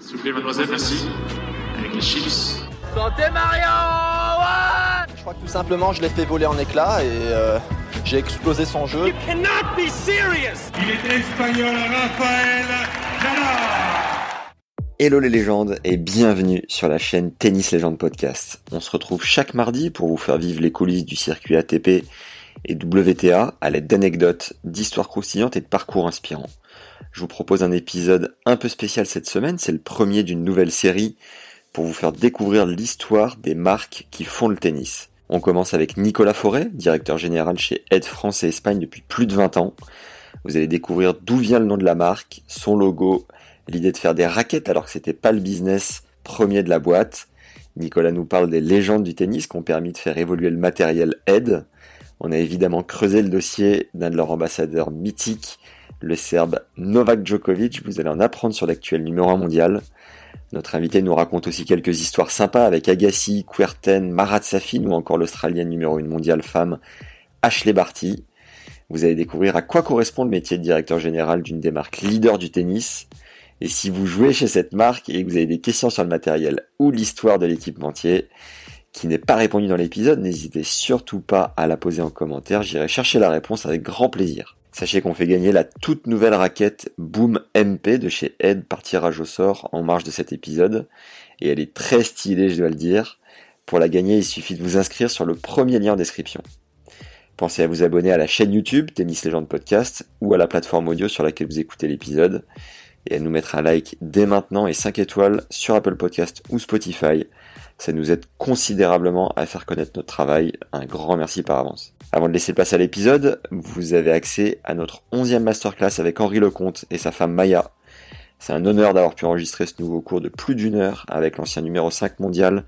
S'il vous plaît, mademoiselle, merci. Avec les chips. Santé Mario ouais Je crois que tout simplement, je l'ai fait voler en éclats et euh, j'ai explosé son jeu. cannot be serious Il est espagnol, Raphaël Nadal Hello les légendes et bienvenue sur la chaîne Tennis Légende Podcast. On se retrouve chaque mardi pour vous faire vivre les coulisses du circuit ATP et WTA à l'aide d'anecdotes, d'histoires croustillantes et de parcours inspirants. Je vous propose un épisode un peu spécial cette semaine, c'est le premier d'une nouvelle série pour vous faire découvrir l'histoire des marques qui font le tennis. On commence avec Nicolas Forêt, directeur général chez Aide France et Espagne depuis plus de 20 ans. Vous allez découvrir d'où vient le nom de la marque, son logo, l'idée de faire des raquettes alors que c'était pas le business premier de la boîte. Nicolas nous parle des légendes du tennis qui ont permis de faire évoluer le matériel Aide. On a évidemment creusé le dossier d'un de leurs ambassadeurs mythiques, le Serbe Novak Djokovic. Vous allez en apprendre sur l'actuel numéro 1 mondial. Notre invité nous raconte aussi quelques histoires sympas avec Agassi, Kuerten, Marat Safin ou encore l'Australienne numéro 1 mondiale femme Ashley Barty. Vous allez découvrir à quoi correspond le métier de directeur général d'une des marques leaders du tennis. Et si vous jouez chez cette marque et que vous avez des questions sur le matériel ou l'histoire de l'équipementier qui n'est pas répondu dans l'épisode, n'hésitez surtout pas à la poser en commentaire, j'irai chercher la réponse avec grand plaisir. Sachez qu'on fait gagner la toute nouvelle raquette Boom MP de chez Ed par tirage au sort en marge de cet épisode. Et elle est très stylée, je dois le dire. Pour la gagner, il suffit de vous inscrire sur le premier lien en description. Pensez à vous abonner à la chaîne YouTube Tennis Légende Podcast ou à la plateforme audio sur laquelle vous écoutez l'épisode et à nous mettre un like dès maintenant et 5 étoiles sur Apple Podcast ou Spotify. Ça nous aide considérablement à faire connaître notre travail. Un grand merci par avance. Avant de laisser place à l'épisode, vous avez accès à notre 11e masterclass avec Henri Lecomte et sa femme Maya. C'est un honneur d'avoir pu enregistrer ce nouveau cours de plus d'une heure avec l'ancien numéro 5 mondial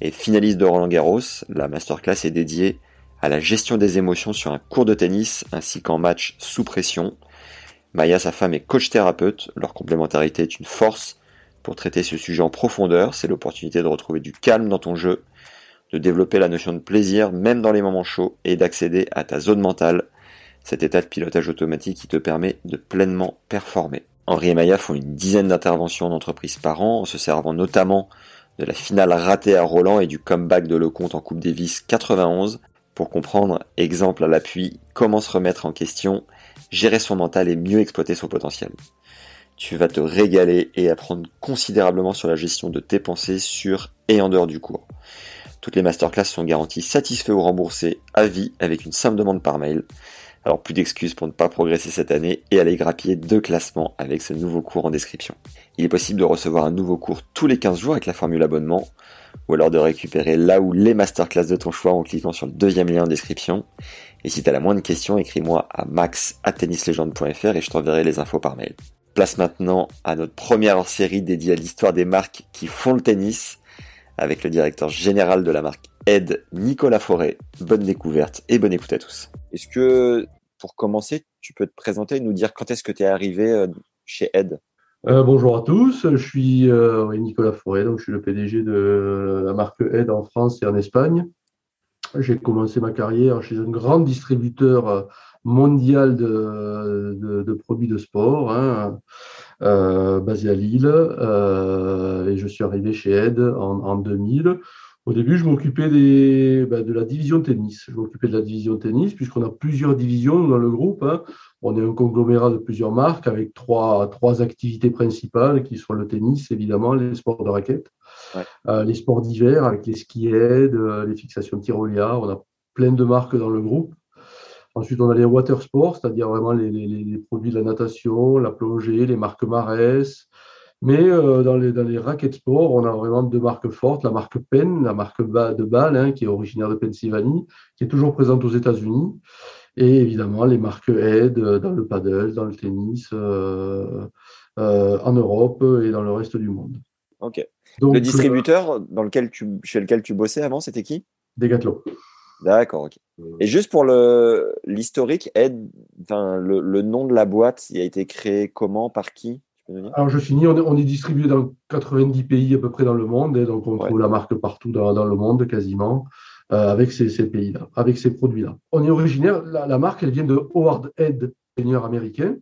et finaliste de Roland Garros. La masterclass est dédiée à la gestion des émotions sur un cours de tennis ainsi qu'en match sous pression. Maya, sa femme, est coach thérapeute. Leur complémentarité est une force pour traiter ce sujet en profondeur. C'est l'opportunité de retrouver du calme dans ton jeu, de développer la notion de plaisir même dans les moments chauds et d'accéder à ta zone mentale, cet état de pilotage automatique qui te permet de pleinement performer. Henri et Maya font une dizaine d'interventions en par an, en se servant notamment de la finale ratée à Roland et du comeback de Lecomte en Coupe Davis 91 pour comprendre, exemple à l'appui, comment se remettre en question, gérer son mental et mieux exploiter son potentiel. Tu vas te régaler et apprendre considérablement sur la gestion de tes pensées sur et en dehors du cours. Toutes les masterclass sont garanties satisfaits ou remboursés à vie avec une simple demande par mail. Alors plus d'excuses pour ne pas progresser cette année et aller grappiller deux classements avec ce nouveau cours en description. Il est possible de recevoir un nouveau cours tous les 15 jours avec la formule abonnement ou alors de récupérer là où les masterclass de ton choix en cliquant sur le deuxième lien en description. Et si tu as la moindre question, écris-moi à max@tennislegende.fr et je t'enverrai les infos par mail. Place maintenant à notre première série dédiée à l'histoire des marques qui font le tennis avec le directeur général de la marque Ed, Nicolas Forêt. Bonne découverte et bonne écoute à tous. Est-ce que, pour commencer, tu peux te présenter et nous dire quand est-ce que tu es arrivé euh, chez Ed? Euh, bonjour à tous, je suis euh, Nicolas Forêt, donc je suis le PDG de la marque Ed en France et en Espagne. J'ai commencé ma carrière chez un grand distributeur mondial de, de, de produits de sport, hein, euh, basé à Lille, euh, et je suis arrivé chez Ed en, en 2000. Au début, je m'occupais des, ben, de la division tennis. Je m'occupais de la division tennis, puisqu'on a plusieurs divisions dans le groupe. Hein. On est un conglomérat de plusieurs marques avec trois, trois activités principales, qui sont le tennis, évidemment, les sports de raquettes, Ouais. euh, les sports d'hiver avec les ski aids, euh, les fixations tyrolias. On a plein de marques dans le groupe. Ensuite, on a les water sports, c'est-à-dire vraiment les, les, les produits de la natation, la plongée, les marques Marès. Mais euh, dans, les, dans les racket sports, on a vraiment deux marques fortes. La marque Penn, la marque de Bâle, hein, qui est originaire de Pennsylvanie, qui est toujours présente aux États-Unis. Et évidemment, les marques Ed euh, dans le paddle, dans le tennis, euh, en Europe et dans le reste du monde. Ok. Donc, le distributeur dans lequel tu, chez lequel tu bossais avant, c'était qui? Decathlon. D'accord, ok. Et juste pour le l'historique, Ed, enfin, le, le, nom de la boîte, il a été créé comment, par qui Alors je finis, on est, on est, distribué dans 90 pays à peu près dans le monde, et donc on trouve la marque partout dans, dans, le monde quasiment, euh, avec ces, ces pays-là, avec ces produits-là. On est originaire, la, la, marque, elle vient de Howard Ed, ingénieur américain,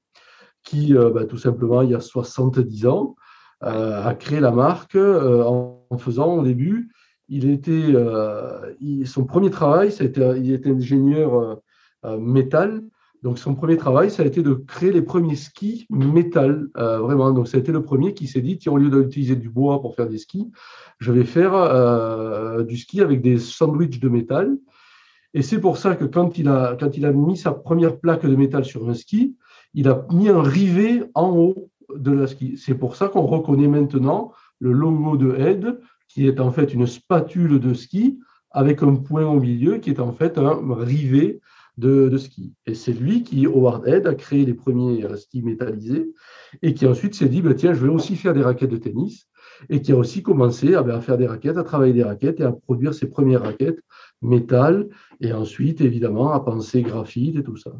qui euh, bah, tout simplement, il y a 70 ans, euh, a créé la marque euh, en, en faisant au début il était, euh, son premier travail, il était ingénieur euh, euh, métal. Donc son premier travail, ça a été de créer les premiers skis métal, vraiment. Donc ça a été le premier qui s'est dit, tiens, au lieu d'utiliser du bois pour faire des skis, je vais faire du ski avec des sandwichs de métal. Et c'est pour ça que quand il, a, quand il a mis sa première plaque de métal sur un ski, il a mis un rivet en haut de la ski. C'est pour ça qu'on reconnaît maintenant le logo de Head qui est en fait une spatule de ski avec un point au milieu qui est en fait un rivet de, ski. Et c'est lui qui, Howard Head, a créé les premiers skis métallisés et qui ensuite s'est dit, bah, tiens, je vais aussi faire des raquettes de tennis et qui a aussi commencé à, bah, à, faire des raquettes, à travailler des raquettes et à produire ses premières raquettes métal et ensuite, évidemment, à penser graphite et tout ça.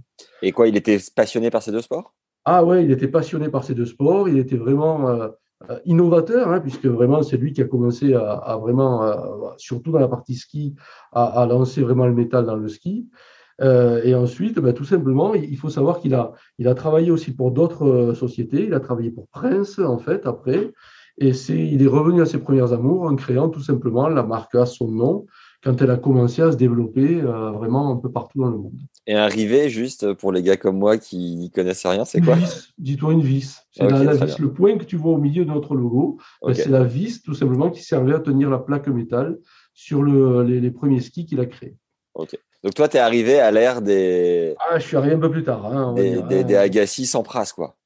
Et quoi, il était passionné par ces deux sports? Ah ouais, il était passionné par ces deux sports. Il était vraiment... Euh, euh, innovateur, hein, puisque vraiment c'est lui qui a commencé à, vraiment, euh, surtout dans la partie ski, à, lancer vraiment le métal dans le ski. Euh, et ensuite, ben, tout simplement, il faut savoir qu'il a, il a travaillé aussi pour d'autres sociétés. Il a travaillé pour Prince, en fait, après. Et c'est, il est revenu à ses premières amours en créant tout simplement la marque à son nom, quand elle a commencé à se développer euh, vraiment un peu partout dans le monde. Et un rivet, juste pour les gars comme moi qui n'y connaissent rien, c'est quoi? Dis-toi une vis. C'est la, vis. Le point que tu vois au milieu de notre logo, ben, c'est la vis tout simplement qui servait à tenir la plaque métal sur le, les, premiers skis qu'il a créés. Ok. Donc toi, tu es arrivé à l'ère des. Ah, je suis arrivé un peu plus tard. Hein, des, des, des, Agassi sans prasse, quoi.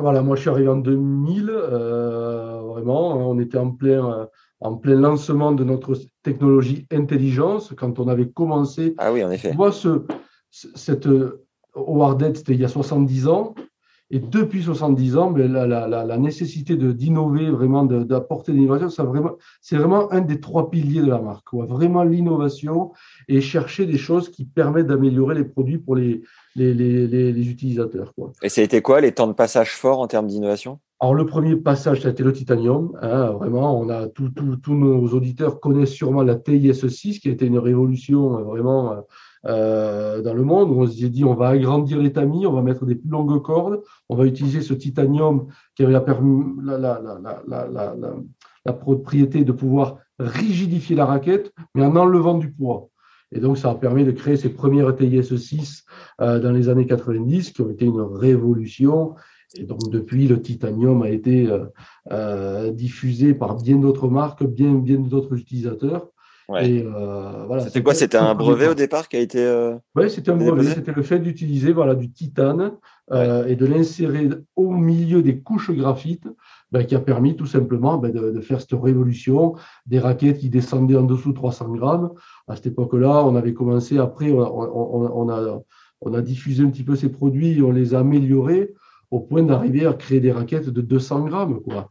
Voilà, moi je suis arrivé en 2000, euh, vraiment, on était en plein, euh, en plein lancement de notre technologie intelligence, quand on avait commencé. Ah oui, en effet. Moi, ce, cette Howard c'était il y a 70 ans. Et depuis 70 ans, mais la, la, la, nécessité d'innover, vraiment d'apporter de l'innovation, c'est vraiment, vraiment un des trois piliers de la marque. Quoi. Vraiment l'innovation et chercher des choses qui permettent d'améliorer les produits pour les, les, les, les utilisateurs. Quoi. Et ça a été quoi les temps de passage forts en termes d'innovation? Alors, le premier passage, ça a été le titanium. Hein, vraiment, on a tous nos auditeurs connaissent sûrement la TIS6, qui a été une révolution euh, vraiment euh, euh, dans le monde. On s'est dit, on va agrandir les tamis, on va mettre des plus longues cordes, on va utiliser ce titanium qui avait la, la, la, la propriété de pouvoir rigidifier la raquette, mais en enlevant du poids. Et donc, ça a permis de créer ces premières TIS6 euh, dans les années 90, qui ont été une révolution et donc depuis, le titanium a été euh, euh, diffusé par bien d'autres marques, bien, bien d'autres utilisateurs. Euh, voilà, c'était quoi C'était un brevet au départ qui a été. oui, c'était un brevet. C'était le fait d'utiliser voilà, du titane et de l'insérer au milieu des couches graphites ben, qui a permis tout simplement ben, de, faire cette révolution des raquettes qui descendaient en dessous de 300 grammes. À cette époque-là, on avait commencé, après, on, on, a, on a diffusé un petit peu ces produits, on les a améliorés au point d'arriver à créer des raquettes de 200 grammes, quoi.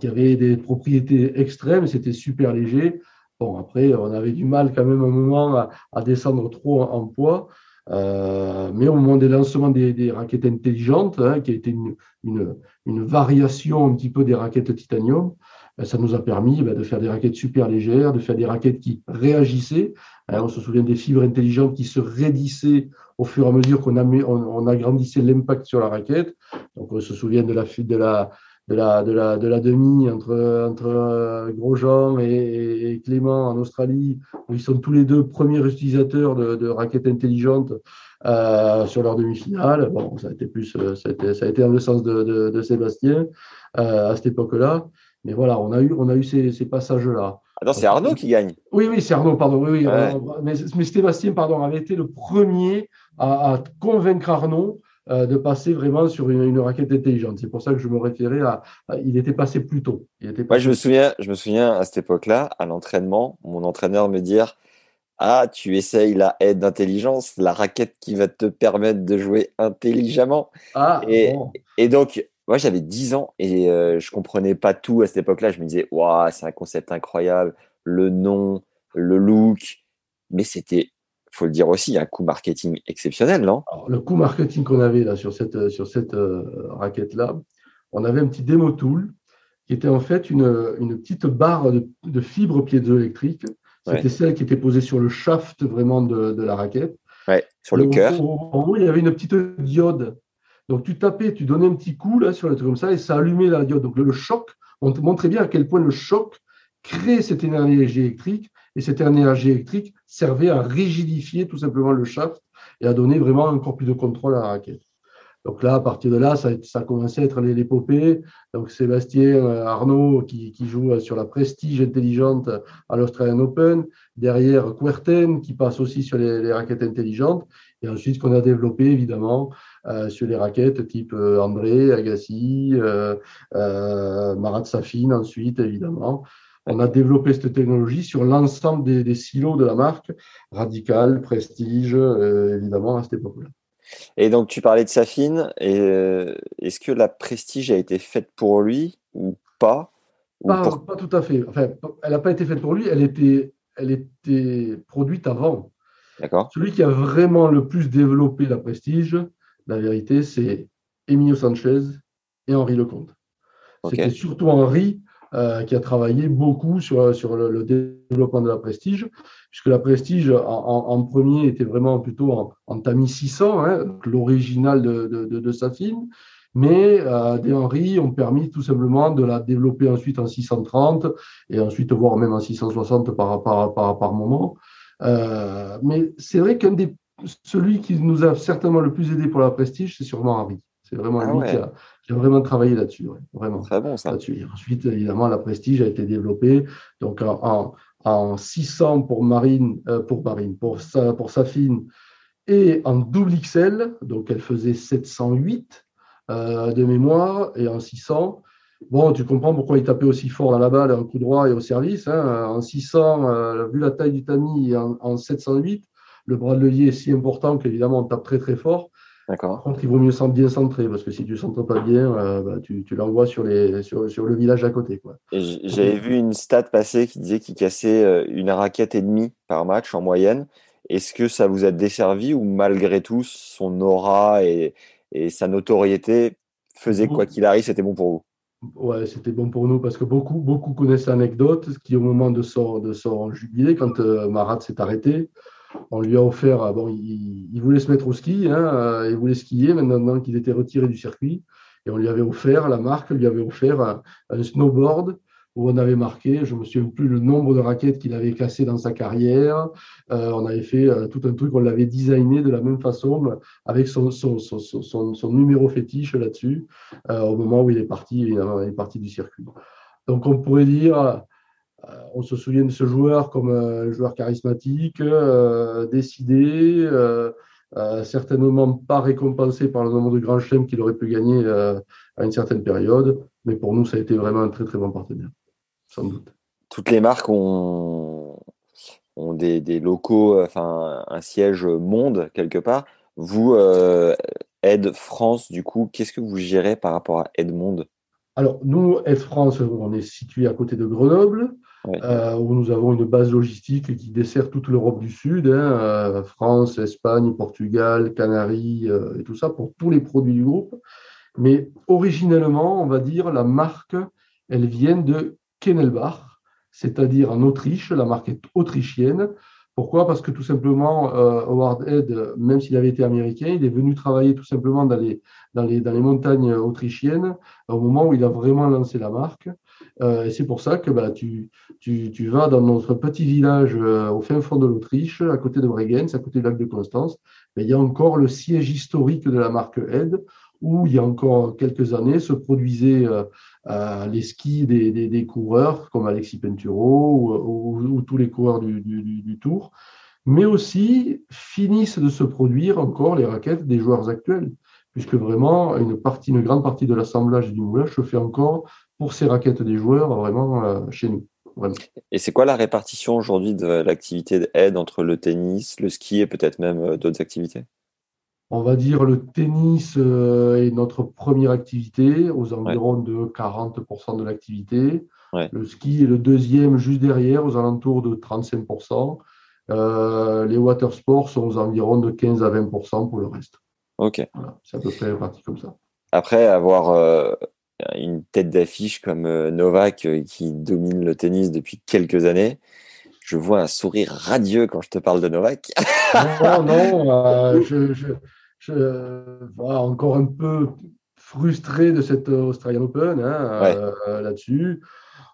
qui avaient des propriétés extrêmes, c'était super léger. Bon, après, on avait du mal quand même un moment à, descendre trop en, poids. Euh, mais au moment des lancements des, raquettes intelligentes, hein, qui a été une, une, une, variation un petit peu des raquettes titanium, ben, ça nous a permis ben, de faire des raquettes super légères, de faire des raquettes qui réagissaient. Hein, on se souvient des fibres intelligentes qui se raidissaient au fur et à mesure qu'on on, agrandissait l'impact sur la raquette. Donc on se souvient de la de la de la, de la, de la demi entre, entre euh, Grosjean et, Clément en Australie, où ils sont tous les deux premiers utilisateurs de, de raquettes intelligentes euh, sur leur demi-finale. Bon, ça a été plus, euh, ça a été, ça a été dans le sens de, de, de Sébastien euh, à cette époque-là. Mais voilà, on a eu, on a eu ces, ces passages-là. Attends, c'est Arnaud qui gagne. Oui, oui, c'est Arnaud, pardon. Oui, oui, mais, mais, Sébastien, pardon, avait été le premier à, à convaincre Arnaud euh, de passer vraiment sur une, une raquette intelligente. C'est pour ça que je me référais à, il était passé plus tôt. Il était je me souviens, je me souviens à cette époque-là, à l'entraînement, mon entraîneur me dire ah, tu essayes la aide d'intelligence, la raquette qui va te permettre de jouer intelligemment. Ah, et, et donc, moi, j'avais 10 ans et euh, je comprenais pas tout à cette époque-là. Je me disais, waouh, c'est un concept incroyable, le nom, le look. Mais c'était, faut le dire aussi, un coût marketing exceptionnel, non? Le coût marketing qu'on avait là sur cette, sur cette raquette-là, on avait un petit démo tool qui était en fait une, une petite barre de, de fibres piézoélectriques. C'était celle qui était posée sur le shaft vraiment de, de la raquette. Ouais, sur le cœur. En haut, il y avait une petite diode. Donc tu tapais, tu donnais un petit coup là sur le truc comme ça et ça allumait la diode. Donc le, choc, on te montrait bien à quel point le choc crée cette énergie électrique et cette énergie électrique servait à rigidifier tout simplement le shaft et à donner vraiment encore plus de contrôle à la raquette. Donc là, à partir de là, ça, ça a commencé à être l'épopée. Donc Sébastien euh, Arnaud qui, joue euh, sur la prestige intelligente à l'Australian Open. Derrière, Querten qui passe aussi sur les, raquettes intelligentes. Et ensuite, qu'on a développé évidemment sur les raquettes type André, Agassi, Marat Safin ensuite évidemment. On a développé cette technologie sur l'ensemble des, des, silos de la marque, Radical, Prestige, évidemment à cette époque-là. Et donc, tu parlais de Safine. Euh, est-ce que la prestige a été faite pour lui ou pas pas, tout à fait. Enfin, elle n'a pas été faite pour lui, elle était, elle était produite avant. D'accord. Celui qui a vraiment le plus développé la prestige, la vérité, c'est Emilio Sanchez et Henri Lecomte. C'était surtout Henri euh, qui a travaillé beaucoup sur, sur le, développement de la prestige, puisque la prestige en, premier était vraiment plutôt en, en Tami 600, hein, l'original de, de, de, Safine, mais euh, des Henry ont permis tout simplement de la développer ensuite en 630 et ensuite voire même en 660 par, par, par, par moment. Euh, mais c'est vrai qu'un des celui qui nous a certainement le plus aidé pour la prestige, c'est sûrement Henry. C'est vraiment ah lui qui, a, vraiment travaillé là-dessus. vraiment. Très bon ça. ensuite, évidemment, la Prestige a été développée. Donc en, en 600 pour Marine, euh, pour Marine, pour, sa, pour Safine, et en double XL, donc elle faisait 708 euh, de mémoire, et en 600. Bon, tu comprends pourquoi il tapait aussi fort dans la balle, un coup droit et au service. Hein. En 600, euh, vu la taille du tamis, en, en 708, le bras de levier est si important qu'évidemment on tape très très fort. D'accord. Par contre, il vaut mieux bien centrer parce que si tu ne centres pas bien, euh, bah, tu, tu l'envoies sur, les, sur, sur, le village à côté. J'avais vu une stat passer qui disait qu'il cassait euh, une raquette et demie par match en moyenne. Est-ce que ça vous a desservi ou malgré tout, son aura et, et sa notoriété faisait quoi qu'il arrive, c'était bon pour vous? Ouais, c'était bon pour nous parce que beaucoup, beaucoup connaissent l'anecdote qui, au moment de son, de son jubilé, quand euh, Marat s'est arrêté, on lui a offert, ah bon, il, voulait se mettre au ski, hein, euh, il voulait skier maintenant qu'il était retiré du circuit. Et on lui avait offert, la marque lui avait offert un, snowboard où on avait marqué, je ne me souviens plus le nombre de raquettes qu'il avait cassées dans sa carrière. Euh, on avait fait euh, tout un truc, on l'avait designé de la même façon, avec son, numéro fétiche là-dessus, au moment où il est parti, il est parti du circuit. Donc on pourrait dire, on se souvient de ce joueur comme un joueur charismatique, euh, décidé, euh, certainement pas récompensé par le nombre de grands chelems qu'il aurait pu gagner à une certaine période. Mais pour nous, ça a été vraiment un très très bon partenaire, sans doute. Toutes les marques ont, ont des, locaux, enfin un siège monde quelque part. Vous, Aide France, du coup, qu'est-ce que vous gérez par rapport à Aide Monde? Alors, nous, Aide France, on est situé à côté de Grenoble. Euh, où nous avons une base logistique qui dessert toute l'Europe du Sud, hein, euh, France, Espagne, Portugal, Canaries euh, et tout ça pour tous les produits du groupe. Mais originellement, on va dire, la marque, elle vient de Kennelbach, c'est-à-dire en Autriche, la marque est autrichienne. Pourquoi? Parce que tout simplement, Howard Head, même s'il avait été américain, il est venu travailler tout simplement dans les, dans les, dans les montagnes autrichiennes au moment où il a vraiment lancé la marque. Euh, c'est pour ça que bah, tu, tu, tu, vas dans notre petit village euh, au fin fond de l'Autriche, à côté de Bregenz, à côté du lac de Constance. Mais il y a encore le siège historique de la marque Ed, où il y a encore quelques années se produisaient euh, les skis des, des, des, coureurs comme Alexis Penturo ou, ou, tous les coureurs du, du, du, Tour, mais aussi finissent de se produire encore les raquettes des joueurs actuels puisque vraiment une partie, une grande partie de l'assemblage du moulage se fait encore pour ces raquettes des joueurs vraiment euh, chez nous. Et c'est quoi la répartition aujourd'hui de l'activité d'aide entre le tennis, le ski et peut-être même euh, d'autres activités? On va dire le tennis est notre première activité, aux environs de 40% de l'activité. Le ski est le deuxième juste derrière, aux alentours de 35%. les water sports sont aux environs de 15 à 20% pour le reste. Ok. c'est à peu près parti comme ça. Après, avoir une tête d'affiche comme Novak qui domine le tennis depuis quelques années, je vois un sourire radieux quand je te parle de Novak. non, non, euh, je, je, encore un peu frustré de cette Australian Open hein, euh, là-dessus.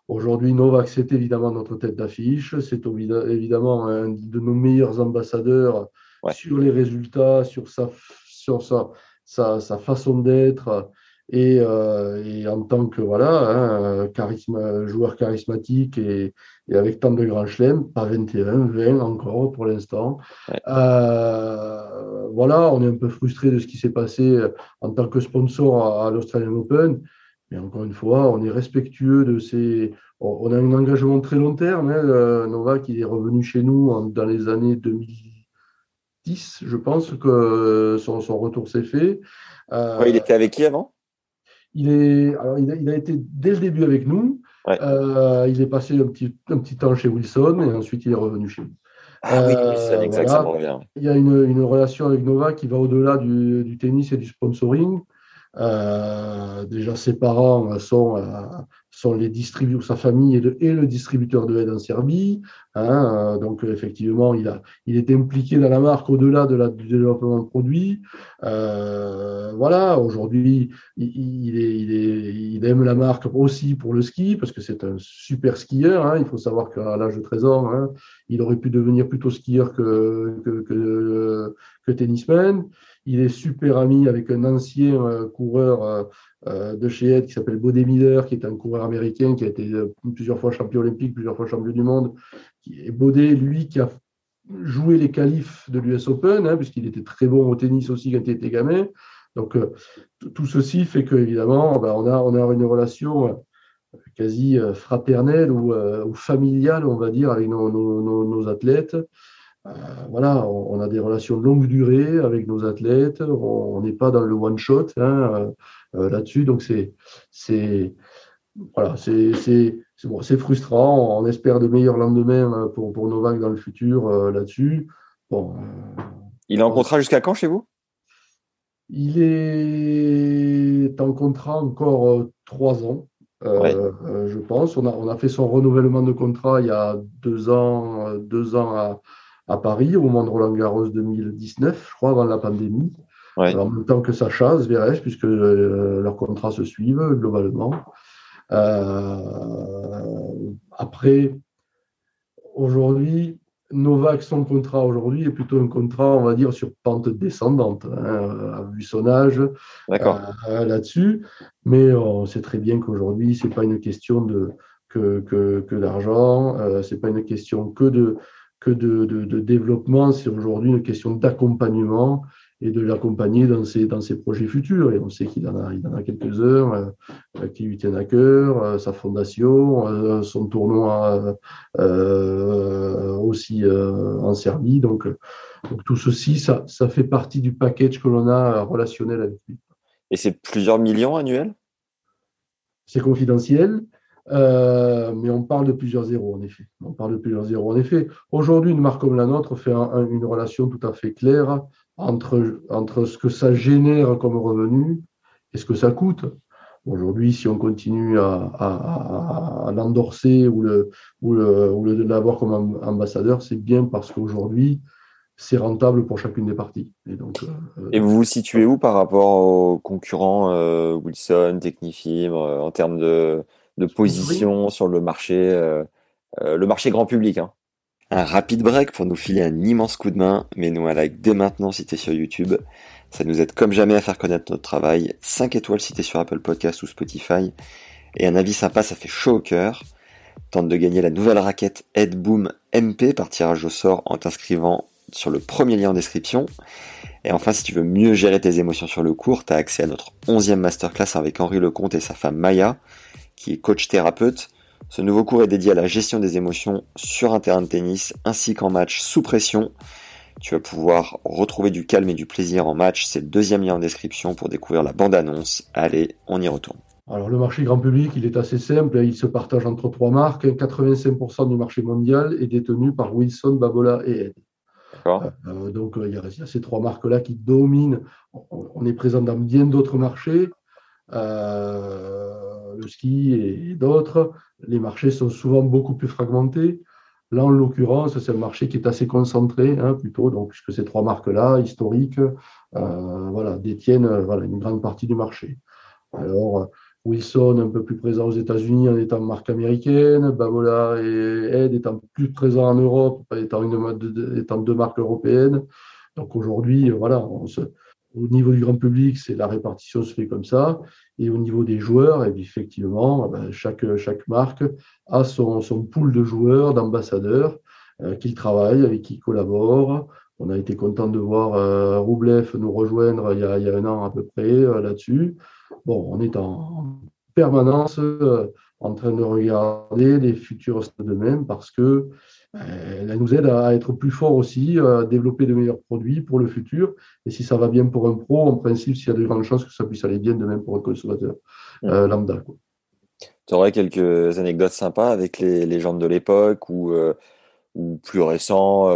Aujourd'hui, Novak, c'est évidemment notre tête d'affiche. C'est évidemment un de nos meilleurs ambassadeurs sur les résultats, sur sa, sur sa, sa, sa façon d'être. Euh, et, en tant que voilà, charisme, joueur charismatique et, avec tant de grands chelems, pas 21, 20 encore pour l'instant. Euh, voilà, on est un peu frustré de ce qui s'est passé en tant que sponsor à, l'Australian Open. Mais encore une fois, on est respectueux de ces. On a un engagement très long terme. Hein. Novak, il est revenu chez nous dans les années 2010, je pense que son, retour s'est fait. Euh, il était avec qui avant? Il, est, alors il, a, été dès le début avec nous. Euh, il est passé un petit, un petit temps chez Wilson et ensuite il est revenu chez nous. Ah oui, Wilson, euh, exactement. Il y a une, une, relation avec Nova qui va au-delà du, du, tennis et du sponsoring. Euh, déjà, ses parents sont, euh, sont les distributeurs, sa famille est, le distributeur de aide en Serbie. Hein, euh, donc, effectivement, il, a, il est impliqué dans la marque au-delà de la, du développement de produits. voilà, aujourd'hui, il, est, il, est, il, aime la marque aussi pour le ski, parce que c'est un super skieur. Hein. Il faut savoir qu'à l'âge de 13 ans, hein, il aurait pu devenir plutôt skieur que, que, que, que tennisman. Il est super ami avec un ancien euh, coureur euh, euh, de chez Ed qui s'appelle Bodé Miller, qui est un coureur américain qui a été plusieurs fois champion olympique, plusieurs fois champion du monde. Et Bodé, lui, qui a joué les qualifs de l'US Open, hein, puisqu'il était très bon au tennis aussi quand il était gamin. Donc, tout ceci fait que, évidemment, ben, on, a, on a une relation quasi fraternelle ou, familiale, on va dire, avec nos, nos athlètes. Euh, voilà, on, a des relations de longue durée avec nos athlètes. On n'est pas dans le one shot hein, euh, euh, là-dessus, donc c'est c'est voilà, c'est c'est frustrant. On espère de meilleurs lendemains pour pour Novak dans le futur là-dessus. Bon. Il est en contrat jusqu'à quand chez vous? Il est en contrat encore trois ans. je pense. On a, on a fait son renouvellement de contrat il y a deux ans, deux ans à, à Paris au moment de Roland Garros 2019, je crois, avant la pandémie. En même temps que Sacha Zverev, puisque euh, leurs contrats se suivent globalement. Euh, après, aujourd'hui, Novak, son contrat aujourd'hui est plutôt un contrat, on va dire, sur pente descendante, hein, à vu son âge euh, là-dessus. Mais on sait très bien qu'aujourd'hui, ce n'est pas une question de, que, que, que d'argent, euh, ce n'est pas une question que de, que de, développement, c'est aujourd'hui une question d'accompagnement et de l'accompagner dans ses, dans ses projets futurs. Et on sait qu'il en a, il en a quelques-uns euh, qui lui tiennent à cœur, euh, sa fondation, euh, son tournoi aussi en Serbie. Donc, donc tout ceci, ça, ça fait partie du package que l'on a relationnel avec lui. Et c'est plusieurs millions annuels? C'est confidentiel. Euh, mais on parle de plusieurs zéros, en effet. On parle de plusieurs zéros. En effet, aujourd'hui, une marque comme la nôtre fait une relation tout à fait claire entre, entre ce que ça génère comme revenu et ce que ça coûte. Aujourd'hui, si on continue à, à, à, l'endorser ou le, ou le, ou le l'avoir comme ambassadeur, c'est bien parce qu'aujourd'hui, c'est rentable pour chacune des parties. Et, donc, euh, et vous vous situez où par rapport aux concurrents euh, Wilson, Technifibre, en termes de, de position sur le marché, euh, euh, le marché grand public. Hein? Un rapide break pour nous filer un immense coup de main, mais nous un like dès maintenant si t'es sur YouTube. Ça nous aide comme jamais à faire connaître notre travail. 5 étoiles si t'es sur Apple Podcast ou Spotify. Et un avis sympa, ça fait chaud au cœur. Tente de gagner la nouvelle raquette Headboom MP par tirage au sort en t'inscrivant sur le premier lien en description. Et enfin, si tu veux mieux gérer tes émotions sur le cours, t'as accès à notre 11e masterclass avec Henri Lecomte et sa femme Maya qui est coach thérapeute. Ce nouveau cours est dédié à la gestion des émotions sur un terrain de tennis ainsi qu'en match sous pression. Tu vas pouvoir retrouver du calme et du plaisir en match. C'est le deuxième lien en description pour découvrir la bande-annonce. Allez, on y retourne. Alors le marché grand public, il est assez simple, il se partage entre trois marques. 85% du marché mondial est détenu par Wilson, Babola et Ed. Euh, donc il y, a ces trois marques-là qui dominent. On est présent dans bien d'autres marchés, euh, le ski et d'autres. Les marchés sont souvent beaucoup plus fragmentés. Là, en l'occurrence, c'est un marché qui est assez concentré, hein, plutôt, donc, puisque ces trois marques-là, historiques, euh, voilà, détiennent voilà, une grande partie du marché. Alors, Wilson un peu plus présent aux États-Unis en étant marque américaine, Babola et Ed étant plus présents en Europe, étant, une, étant deux marques européennes. Donc aujourd'hui, voilà, au niveau du grand public, c'est la répartition se fait comme ça. Et au niveau des joueurs, et effectivement, ben, chaque, chaque marque a son, son pool de joueurs, d'ambassadeurs euh, qu'il travaille, avec qui collabore. On a été content de voir euh, Roublev nous rejoindre il y, a, il y, a, un an à peu près euh, là-dessus. Bon, on est en permanence euh, en train de regarder les futurs de même parce que elle nous aide à être plus fort aussi, à développer de meilleurs produits pour le futur. Et si ça va bien pour un pro, en principe, s'il y a de grandes chances que ça puisse aller bien de même pour un consommateur euh, lambda. Tu aurais quelques anecdotes sympas avec les légendes de l'époque ou, ou plus récents,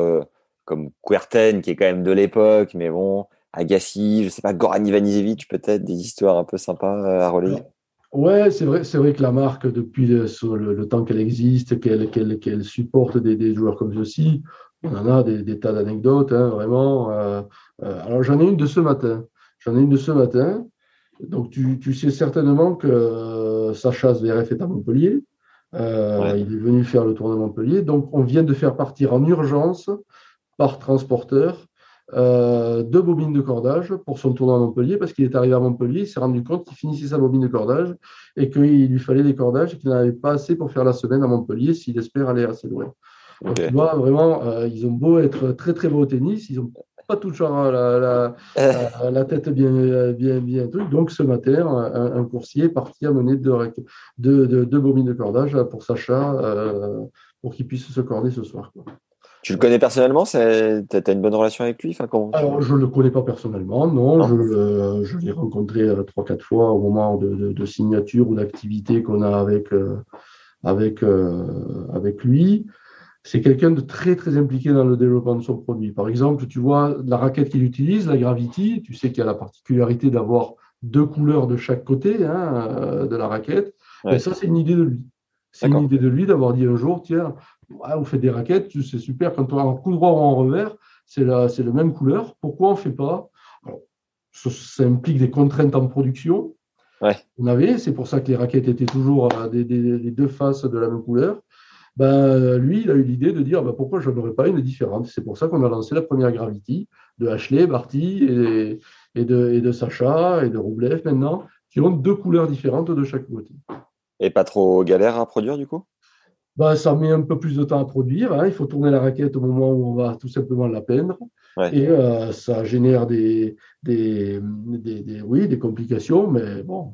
comme Querten, qui est quand même de l'époque, mais bon, Agassi, je sais pas, Goran Ivanisevic, peut-être des histoires un peu sympas euh, à relayer. Ouais, c'est vrai, c'est vrai que la marque, depuis le, temps qu'elle existe, qu'elle supporte des, joueurs comme ceci, on en a des, tas d'anecdotes, hein, vraiment. Euh, euh, alors j'en ai une de ce matin. J'en ai une de ce matin. Donc tu, sais certainement que Sacha Zverev est à Montpellier. Il est venu faire le tour de Montpellier. Donc on vient de faire partir en urgence par transporteur euh, deux bobines de cordage pour son tournoi à Montpellier parce qu'il est arrivé à Montpellier, il s'est rendu compte qu'il finissait sa bobine de cordage et qu'il lui fallait des cordages et qu'il n'en avait pas assez pour faire la semaine à Montpellier s'il espère aller assez loin. Donc, tu vois, vraiment, euh, ils ont beau être très très beaux au tennis, ils n'ont pas tout genre la, la, la, tête bien, bien, bien truc. Donc ce matin, un, coursier est parti amener deux, deux, deux, deux, bobines de cordage pour Sacha euh, pour qu'il puisse se corder ce soir. Quoi. Tu le connais personnellement Tu as une bonne relation avec lui enfin, Alors, je ne le connais pas personnellement, non. Je, je l'ai rencontré euh, trois, quatre fois au moment de, de, signature ou d'activité qu'on a avec, euh, avec, euh, avec lui. C'est quelqu'un de très, très impliqué dans le développement de son produit. Par exemple, tu vois, la raquette qu'il utilise, la Gravity, tu sais qu'il a la particularité d'avoir deux couleurs de chaque côté hein, de la raquette. Et ça, c'est une idée de lui. C'est une idée de lui d'avoir dit un jour, tiens, vous faites des raquettes, c'est super. Quand on a un coup droit ou en revers, c'est la, c'est la même couleur. Pourquoi on ne fait pas? Ça, implique des contraintes en production. On avait, c'est pour ça que les raquettes étaient toujours des, des, deux faces de la même couleur. Ben, lui, il a eu l'idée de dire ben, pourquoi je n'aurais pas une différente? C'est pour ça qu'on a lancé la première Gravity de Ashley, Barty et, et, de, et de Sacha et de Roublev maintenant, qui ont deux couleurs différentes de chaque côté. Et pas trop galère à produire du coup? Bah, ça met un peu plus de temps à produire. Hein. Il faut tourner la raquette au moment où on va tout simplement la peindre. Et euh, ça génère des, des, des, oui, des complications, mais bon,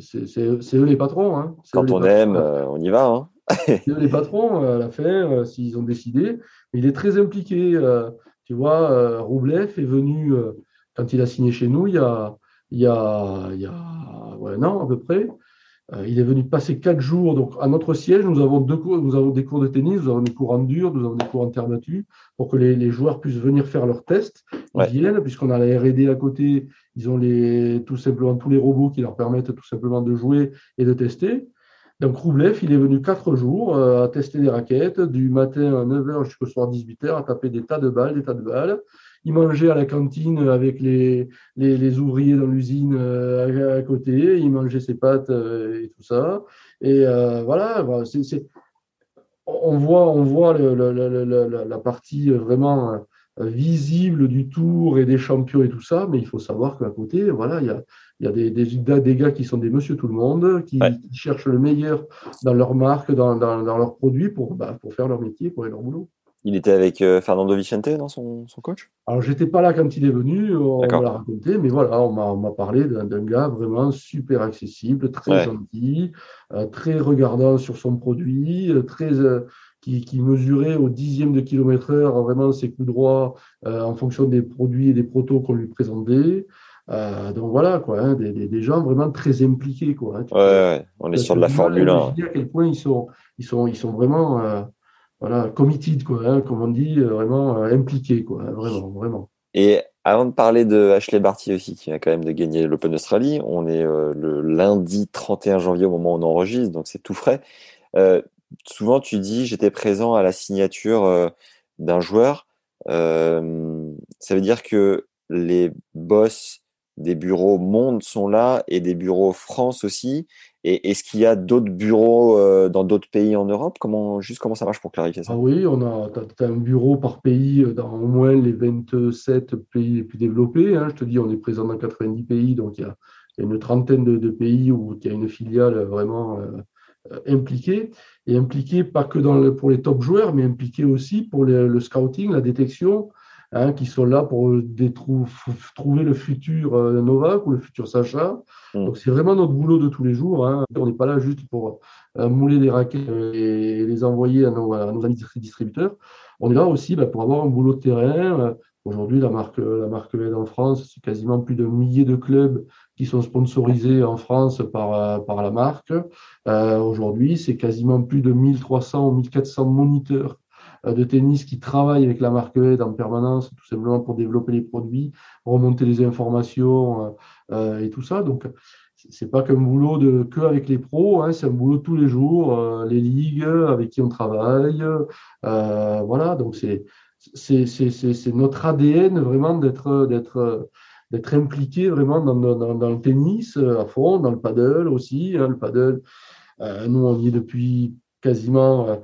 c'est eux les patrons. Hein. Quand on aime, euh, on y va. Hein. c'est eux les patrons à la fin, euh, s'ils ont décidé. Il est très impliqué. tu vois, Roublev est venu, quand il a signé chez nous, il y a, il y a, il y a un an à peu près. Euh, il est venu passer quatre jours. Donc, à notre siège, nous avons, deux cours, nous avons des cours de tennis, nous avons des cours en dur, nous avons des cours en terre battue, pour que les, joueurs puissent venir faire leurs tests. Ils viennent, puisqu'on a la R&D à côté, ils ont les, tout simplement tous les robots qui leur permettent tout simplement de jouer et de tester. Donc, Roublev, il est venu quatre jours euh, à tester des raquettes, du matin à 9h jusqu'au soir 18h, à taper des tas de balles, des tas de balles il mangeait à la cantine avec les, les, ouvriers dans l'usine euh, à, côté, il mangeait ses pâtes euh, et tout ça. Et euh, voilà, on voit, on voit la partie vraiment visible du tour et des champions et tout ça, mais il faut savoir qu'à côté, voilà, il y a, il y a des, des, gars qui sont des monsieur tout le monde, qui, cherchent le meilleur dans leur marque, dans, dans, dans leurs produits pour, bah, pour faire leur métier, pour faire leur boulot. Il était avec euh, Fernando Vicente dans son, son coach? Alors, j'étais pas là quand il est venu, on me l'a raconté, mais voilà, on m'a parlé d'un gars vraiment super accessible, très gentil, euh, très regardant sur son produit, euh, très, qui, qui, mesurait au dixième de kilomètre heure vraiment ses coups droits en fonction des produits et des protos qu'on lui présentait. donc voilà, quoi, hein, des, des, gens vraiment très impliqués. Quoi, hein. ouais, ouais, on est sur de la Formule 1. à quel point ils sont, ils sont, ils sont vraiment voilà, committed, quoi, hein, comme on dit, vraiment impliqués, quoi, vraiment, vraiment. Et avant de parler de Ashley Barty aussi, qui vient quand même de gagner l'Open Australie, on est euh, le lundi 31 janvier au moment où on enregistre, donc c'est tout frais. Euh, souvent, tu dis j'étais présent à la signature euh, d'un joueur. ça veut dire que les boss des bureaux Monde sont là et des bureaux France aussi. Et est-ce qu'il y a d'autres bureaux euh, dans d'autres pays en Europe? Comment, Juste comment ça marche pour clarifier ça? Ah Oui, on a as, un bureau par pays euh, dans au moins les 27 pays les plus développés. Hein. Je te dis, on est présent dans 90 pays, donc il y a, une trentaine de, pays où il y a une filiale vraiment euh, impliquée. Et impliquée pas que pour les top joueurs, mais impliquée aussi pour le scouting, la détection, Hein, qui sont là pour trouver le futur euh, Novak ou le futur Sacha. Mm. Donc c'est vraiment notre boulot de tous les jours. Hein. On n'est pas là juste pour euh, mouler des raquettes et les envoyer à nos, amis distributeurs. On est là aussi bah, pour avoir un boulot de terrain. Aujourd'hui, la marque, la marque LED en France, c'est quasiment plus de milliers de clubs qui sont sponsorisés en France par, euh, par la marque. Aujourd'hui, c'est quasiment plus de 1300 ou 1400 moniteurs euh, de tennis qui travaillent avec la marque Aide en permanence, tout simplement pour développer les produits, remonter les informations euh, euh, et tout ça. Donc, c'est pas qu'un boulot de que avec les pros, hein, c'est un boulot tous les jours, les ligues avec qui on travaille, voilà. Donc c'est c'est notre ADN vraiment d'être d'être d'être impliqué vraiment dans, dans, dans, le tennis à fond, dans le paddle aussi. Hein, le paddle, nous on y est depuis quasiment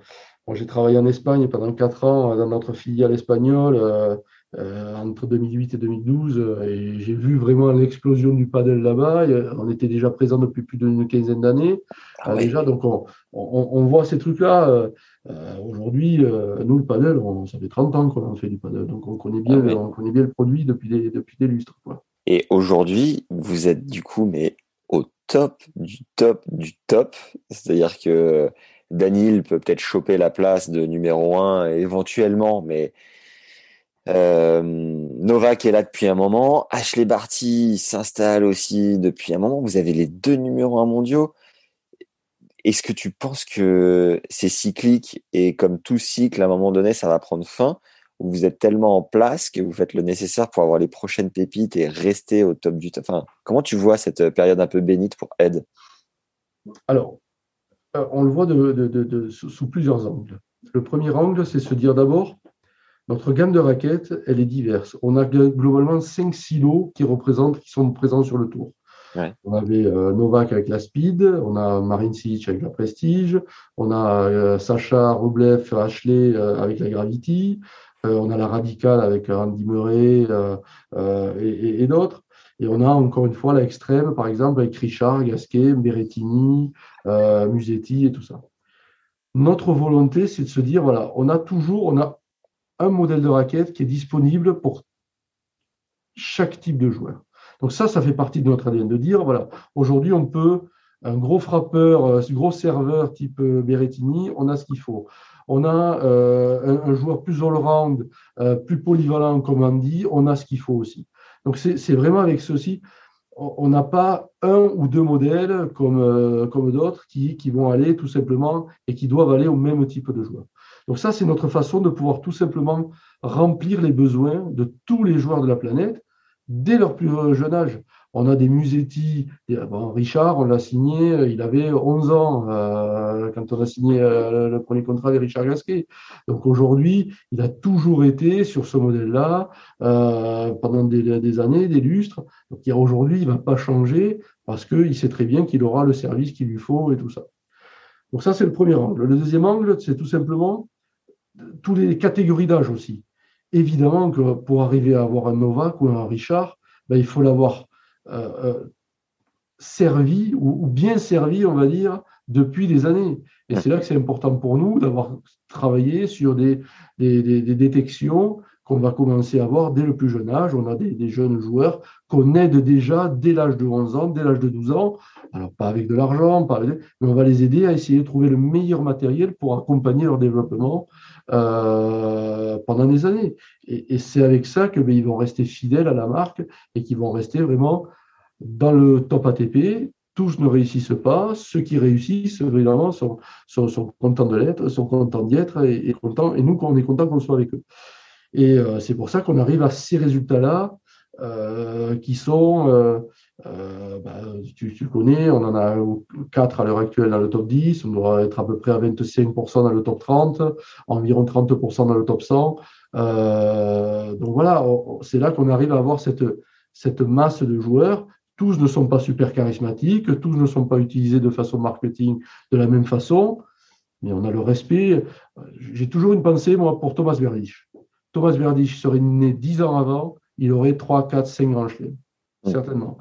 j'ai travaillé en Espagne pendant quatre ans euh, dans notre filiale espagnole euh, euh, entre 2008 et 2012 et j'ai vu vraiment l'explosion du paddle là-bas. On était déjà présent depuis plus d'une quinzaine d'années ah déjà, donc on, on, voit ces trucs-là. Aujourd'hui, nous le paddle, on, ça fait 30 ans qu'on fait du paddle, donc on connaît bien, ah on connaît bien le produit depuis des, depuis des lustres. Quoi. Et aujourd'hui, vous êtes du coup mais au top du top du top, c'est-à-dire que Daniel peut peut-être choper la place de numéro 1 éventuellement, mais euh, Novak est là depuis un moment. Ashley Barty s'installe aussi depuis un moment. Vous avez les deux numéros 1 mondiaux. Est-ce que tu penses que c'est cyclique et comme tout cycle, à un moment donné, ça va prendre fin? Ou vous êtes tellement en place que vous faites le nécessaire pour avoir les prochaines pépites et rester au top du top? Comment tu vois cette période un peu bénite pour Ed? Alors, euh, on le voit sous, plusieurs angles. Le premier angle, c'est se dire d'abord, notre gamme de raquettes, elle est diverse. On a globalement cinq silos qui représentent, qui sont présents sur le tour. On avait euh, Novak avec la Speed, on a Marin avec la Prestige, on a euh, Sacha Rublev, Ashley avec la Gravity, on a la Radical avec Randy Murray et d'autres. Et on a encore une fois l'extrême, par exemple, avec Richard, Gasquet, Berrettini, euh, Musetti et tout ça. Notre volonté, c'est de se dire, voilà, on a toujours, on a un modèle de raquette qui est disponible pour chaque type de joueur. Donc ça, ça fait partie de notre ADN, de dire, voilà, aujourd'hui, on peut, un gros frappeur, un euh, gros serveur type euh, Berrettini, on a ce qu'il faut. On a un, joueur plus all-round, plus polyvalent, comme dit, on a ce qu'il faut aussi. Donc c'est vraiment avec ceci, on n'a pas un ou deux modèles comme, euh, d'autres qui, qui, vont aller tout simplement et qui doivent aller au même type de joueur. Donc ça, c'est notre façon de pouvoir tout simplement remplir les besoins de tous les joueurs de la planète dès leur plus jeune âge. On a des Musetti. Bon, Richard, on l'a signé, il avait 11 ans euh, quand on a signé euh, le premier contrat avec Richard Gasquet. Donc aujourd'hui, il a toujours été sur ce modèle-là euh, pendant des, années, des lustres. Donc aujourd'hui, il ne va pas changer parce qu'il sait très bien qu'il aura le service qu'il lui faut et tout ça. Donc ça, c'est le premier angle. Le deuxième angle, c'est tout simplement toutes les catégories d'âge aussi. Évidemment que pour arriver à avoir un Novak ou un Richard, ben, il faut l'avoir euh, euh, servi ou, bien servi, on va dire, depuis des années. Et c'est là que c'est important pour nous d'avoir travaillé sur des, des, détections qu'on va commencer à voir dès le plus jeune âge. On a des, jeunes joueurs qu'on aide déjà dès l'âge de 11 ans, dès l'âge de 12 ans. Alors, pas avec de l'argent, mais on va les aider à essayer de trouver le meilleur matériel pour accompagner leur développement euh, pendant des années. Et, c'est avec ça qu'ils ben, vont rester fidèles à la marque et qu'ils vont rester vraiment dans le top ATP. Tous ne réussissent pas. Ceux qui réussissent, évidemment, sont, sont, contents de l'être, sont contents d'y être et, et, et nous, on est contents qu'on soit avec eux. Et euh, c'est pour ça qu'on arrive à ces résultats-là euh, qui sont, euh, bah, tu, tu, connais, on en a 4 à l'heure actuelle dans le top 10, on doit être à peu près à 25% dans le top 30, environ 30% dans le top 100. donc voilà, c'est là qu'on arrive à avoir cette, cette masse de joueurs. Tous ne sont pas super charismatiques, tous ne sont pas utilisés de façon marketing de la même façon, mais on a le respect. J'ai toujours une pensée, moi, pour Thomas Berdych. Thomas Berdych serait né dix ans avant, il aurait 3, 4, 5 grands chelems. Certainement.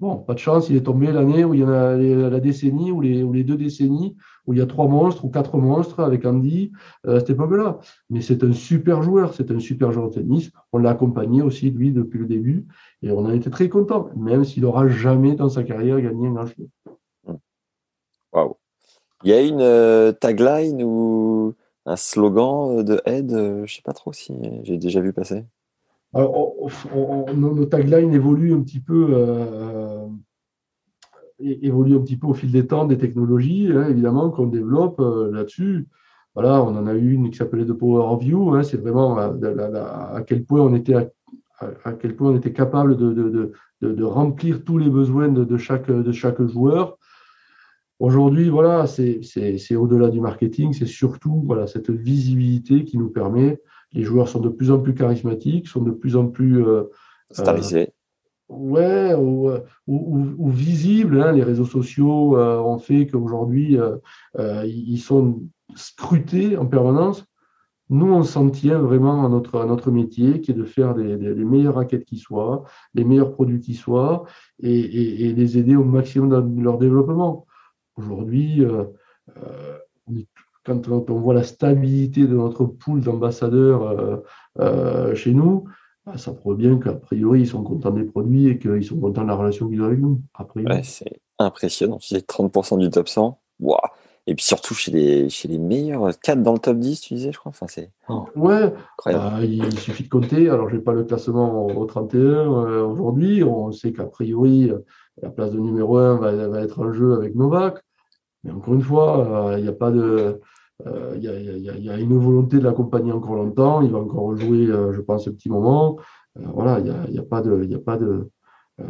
Bon, pas de chance, il est tombé l'année où il y en a la décennie ou les, deux décennies où il y a trois monstres ou quatre monstres avec Andy euh, à cette époque-là. Mais c'est un super joueur, c'est un super joueur de tennis. On l'a accompagné aussi, lui, depuis le début, et on a été très content, même s'il n'aura jamais dans sa carrière gagné un grand chelem. Waouh. Il y a une euh, tagline ou un slogan euh, de euh, je sais pas trop si j'ai déjà vu passer. Alors, nos taglines évoluent un petit peu, euh, évoluent un petit peu au fil des temps, des technologies, hein, évidemment, qu'on développe là-dessus. Voilà, on en a eu une qui s'appelait The Power of You. Hein, c'est vraiment à, quel point on était à, quel point on était capable de, de, de, de remplir tous les besoins de, chaque, de chaque joueur. Aujourd'hui, voilà, c'est au-delà du marketing, c'est surtout voilà, cette visibilité qui nous permet. Les joueurs sont de plus en plus charismatiques, sont de plus en plus. Euh, euh ouais, ou, ou, visibles. Hein. Les réseaux sociaux euh, ont fait qu'aujourd'hui, euh, ils sont scrutés en permanence. Nous, on s'en tient vraiment à notre, à notre métier, qui est de faire des, des, meilleures raquettes qui soient, les meilleurs produits qui soient, et, et, et les aider au maximum dans leur développement. Aujourd'hui, euh, euh, quand, on voit la stabilité de notre pool d'ambassadeurs euh, chez nous, bah, ça prouve bien qu'a priori, ils sont contents des produits et qu'ils sont contents de la relation qu'ils ont avec nous. c'est impressionnant. C'est 30% du top 100. Et puis surtout chez les, chez les meilleurs, 4 dans le top 10, tu disais, je crois. Enfin, c'est oh, ouais, bah, il suffit de compter. Alors, je n'ai pas le classement au 31 aujourd'hui. On sait qu'a priori, la place de numéro 1 va, va, être en jeu avec Novak. Mais encore une fois, il n'y a pas de. Il y, a, une volonté de l'accompagner encore longtemps. Il va encore jouer, euh, je pense, un petit moment. Euh, voilà, il n'y a, pas de. Y a pas de euh,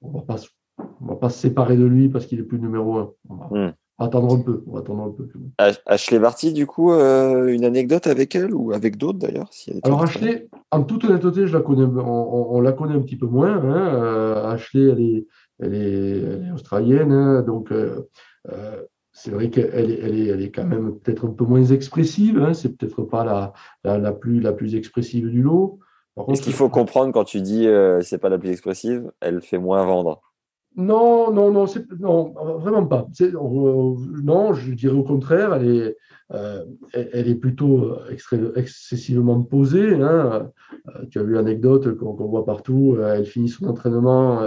on ne va pas se séparer de lui parce qu'il est plus numéro un. On va hmm. attendre un peu. On va attendre un peu. Ashley Barty, du coup, une anecdote avec elle ou avec d'autres d'ailleurs Alors, Ashley, en toute honnêteté, je la connais, on, la connaît un petit peu moins. Hein. Ashley, elle est elle est, australienne, hein, donc euh, euh, c'est vrai qu'elle est, elle est, elle est quand même peut-être un peu moins expressive, hein, c'est peut-être pas la, la, plus, la plus expressive du lot. Est-ce qu'il faut comprendre quand tu dis euh, c'est pas la plus expressive, elle fait moins vendre non, non, non, non, vraiment pas. non, je dirais au contraire, elle est, euh, elle est plutôt excessivement posée. Hein. Euh, tu as vu l'anecdote qu'on voit partout. Euh, elle finit son entraînement,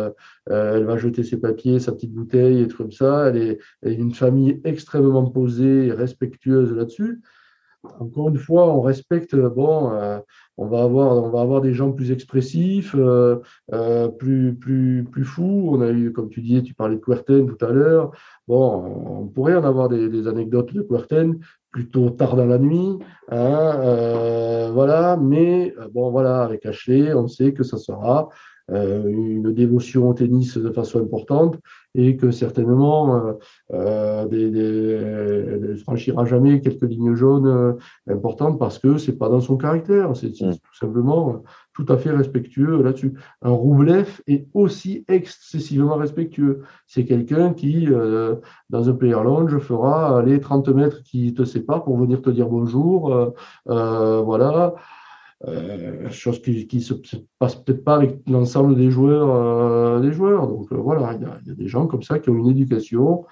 elle va jeter ses papiers, sa petite bouteille et tout comme ça. Elle est, elle est une famille extrêmement posée et respectueuse là-dessus encore une fois, on respecte, bon, euh, on, va avoir, on va avoir des gens plus expressifs, euh, euh, plus, plus, plus fous. On a eu, comme tu disais, tu parlais de Querten tout à l'heure. Bon, on pourrait en avoir des, anecdotes de Querten plutôt tard dans la nuit. Hein, voilà, mais bon, voilà, avec Ashley, on sait que ça sera une dévotion au tennis de façon importante et que certainement euh, euh des, ne franchira jamais quelques lignes jaunes euh, importantes parce que c'est pas dans son caractère. C'est mm. tout simplement euh, tout à fait respectueux là-dessus. Un Roublev est aussi excessivement respectueux. C'est quelqu'un qui, dans un player lounge, fera les 30 mètres qui te séparent pour venir te dire bonjour. voilà. Euh, chose qui ne se passe peut-être pas avec l'ensemble des joueurs. Euh, des joueurs. Donc euh, voilà, il y, a, des gens comme ça qui ont une éducation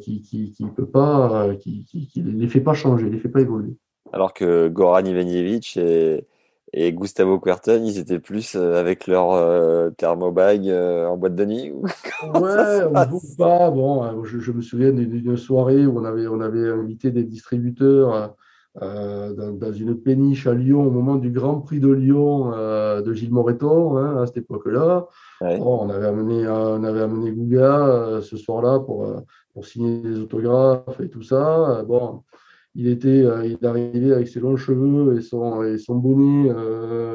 qui qui, qui peut pas, qui, qui, les fait pas changer, les fait pas évoluer. Alors que Goran Ivanovic et, et Gustavo Kuerten, ils étaient plus avec leur thermobag en boîte de nuit Ouais, on ne pas. Bon, je, je me souviens d'une soirée où on avait, on avait invité des distributeurs euh, dans, une péniche à Lyon au moment du Grand Prix de Lyon euh, de Gilles Moreton hein, à cette époque-là. on avait amené, euh, on avait amené Gouga ce soir-là pour, pour signer des autographes et tout ça. bon, il était, il est arrivé avec ses longs cheveux et son, et son bonnet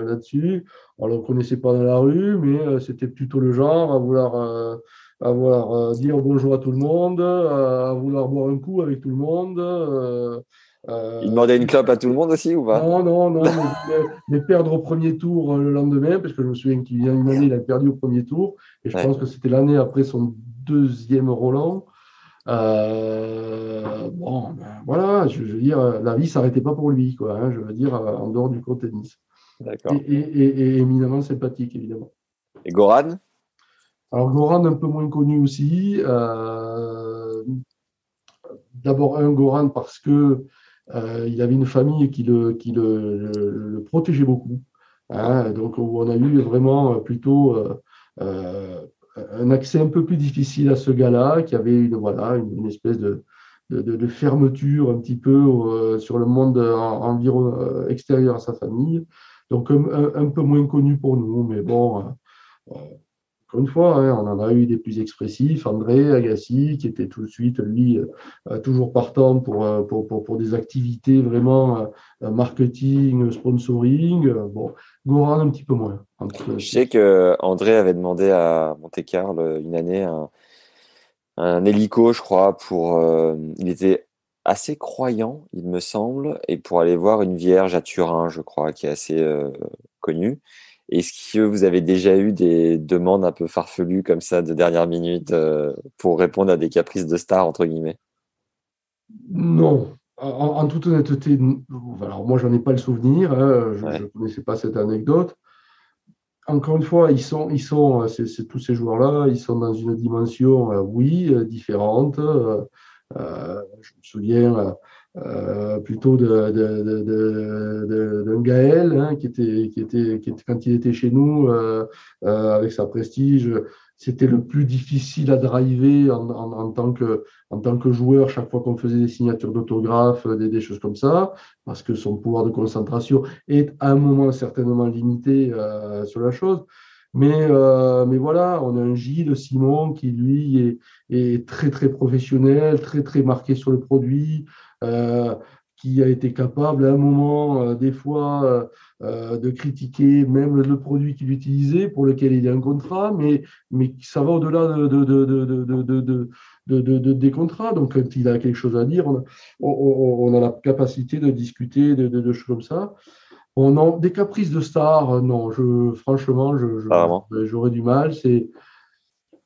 là-dessus. On le connaissait pas dans la rue, mais c'était plutôt le genre à vouloir à vouloir dire bonjour à tout le monde, à vouloir boire un coup avec tout le monde. Euh, il demandait une clope à tout le monde aussi ou pas? Non, non, non, mais, perdre au premier tour euh, le lendemain, parce que je me souviens qu'il y a une année, il a perdu au premier tour, et je pense que c'était l'année après son deuxième Roland. Euh, bon, ben, voilà, je, veux dire, la vie s'arrêtait pas pour lui, quoi. Hein, je veux dire, en dehors du court tennis. D'accord. Et, et, éminemment sympathique, évidemment. Et Goran? Alors Goran, un peu moins connu aussi. D'abord un Goran parce que il avait une famille qui le, qui le, le, protégeait beaucoup. Hein, donc, on a eu vraiment plutôt euh, euh, un accès un peu plus difficile à ce gars-là, qui avait une, voilà, une, espèce de, de, de, fermeture un petit peu sur le monde environ, extérieur à sa famille. Donc, un, un, peu moins connu pour nous, mais bon, encore une fois, hein, on en a eu des plus expressifs, André Agassi, qui était tout de suite, lui, euh, toujours partant pour, euh, pour, pour, pour, des activités vraiment euh, marketing, sponsoring. bon, Goran, un petit peu moins. Je sais que André avait demandé à Monte-Carlo une année un, un, hélico, je crois, pour. il était assez croyant, il me semble, et pour aller voir une vierge à Turin, je crois, qui est assez connue. Est-ce que vous avez déjà eu des demandes un peu farfelues comme ça de dernière minute euh, pour répondre à des caprices de star, entre guillemets? Non. En, toute honnêteté, alors moi, j'en ai pas le souvenir. Hein, je ne connaissais pas cette anecdote. Encore une fois, ils sont, ils sont, c'est tous ces joueurs-là, ils sont dans une dimension, euh, oui, euh, différente. je me souviens euh, plutôt d'un de, de, Gaël, hein, qui, était, qui, était, qui était, quand il était chez nous, euh, euh, avec sa prestige, c'était le plus difficile à driver en, en, en, tant, que, en tant que joueur chaque fois qu'on faisait des signatures d'autographes, des, des, choses comme ça, parce que son pouvoir de concentration est à un moment certainement limité sur la chose. Mais, mais voilà, on a un Gilles Simon qui, lui, est, est très, très professionnel, très, très marqué sur le produit, euh, qui a été capable à un moment, euh, des fois, euh, de critiquer même le produit qu'il utilisait, pour lequel il y a un contrat, mais, mais ça va au-delà de, de, de, des contrats. Donc, quand il a quelque chose à dire, on a, on, a la capacité de discuter de, choses comme ça. On a des caprices de stars, non, je, franchement, j'aurais du mal. C'est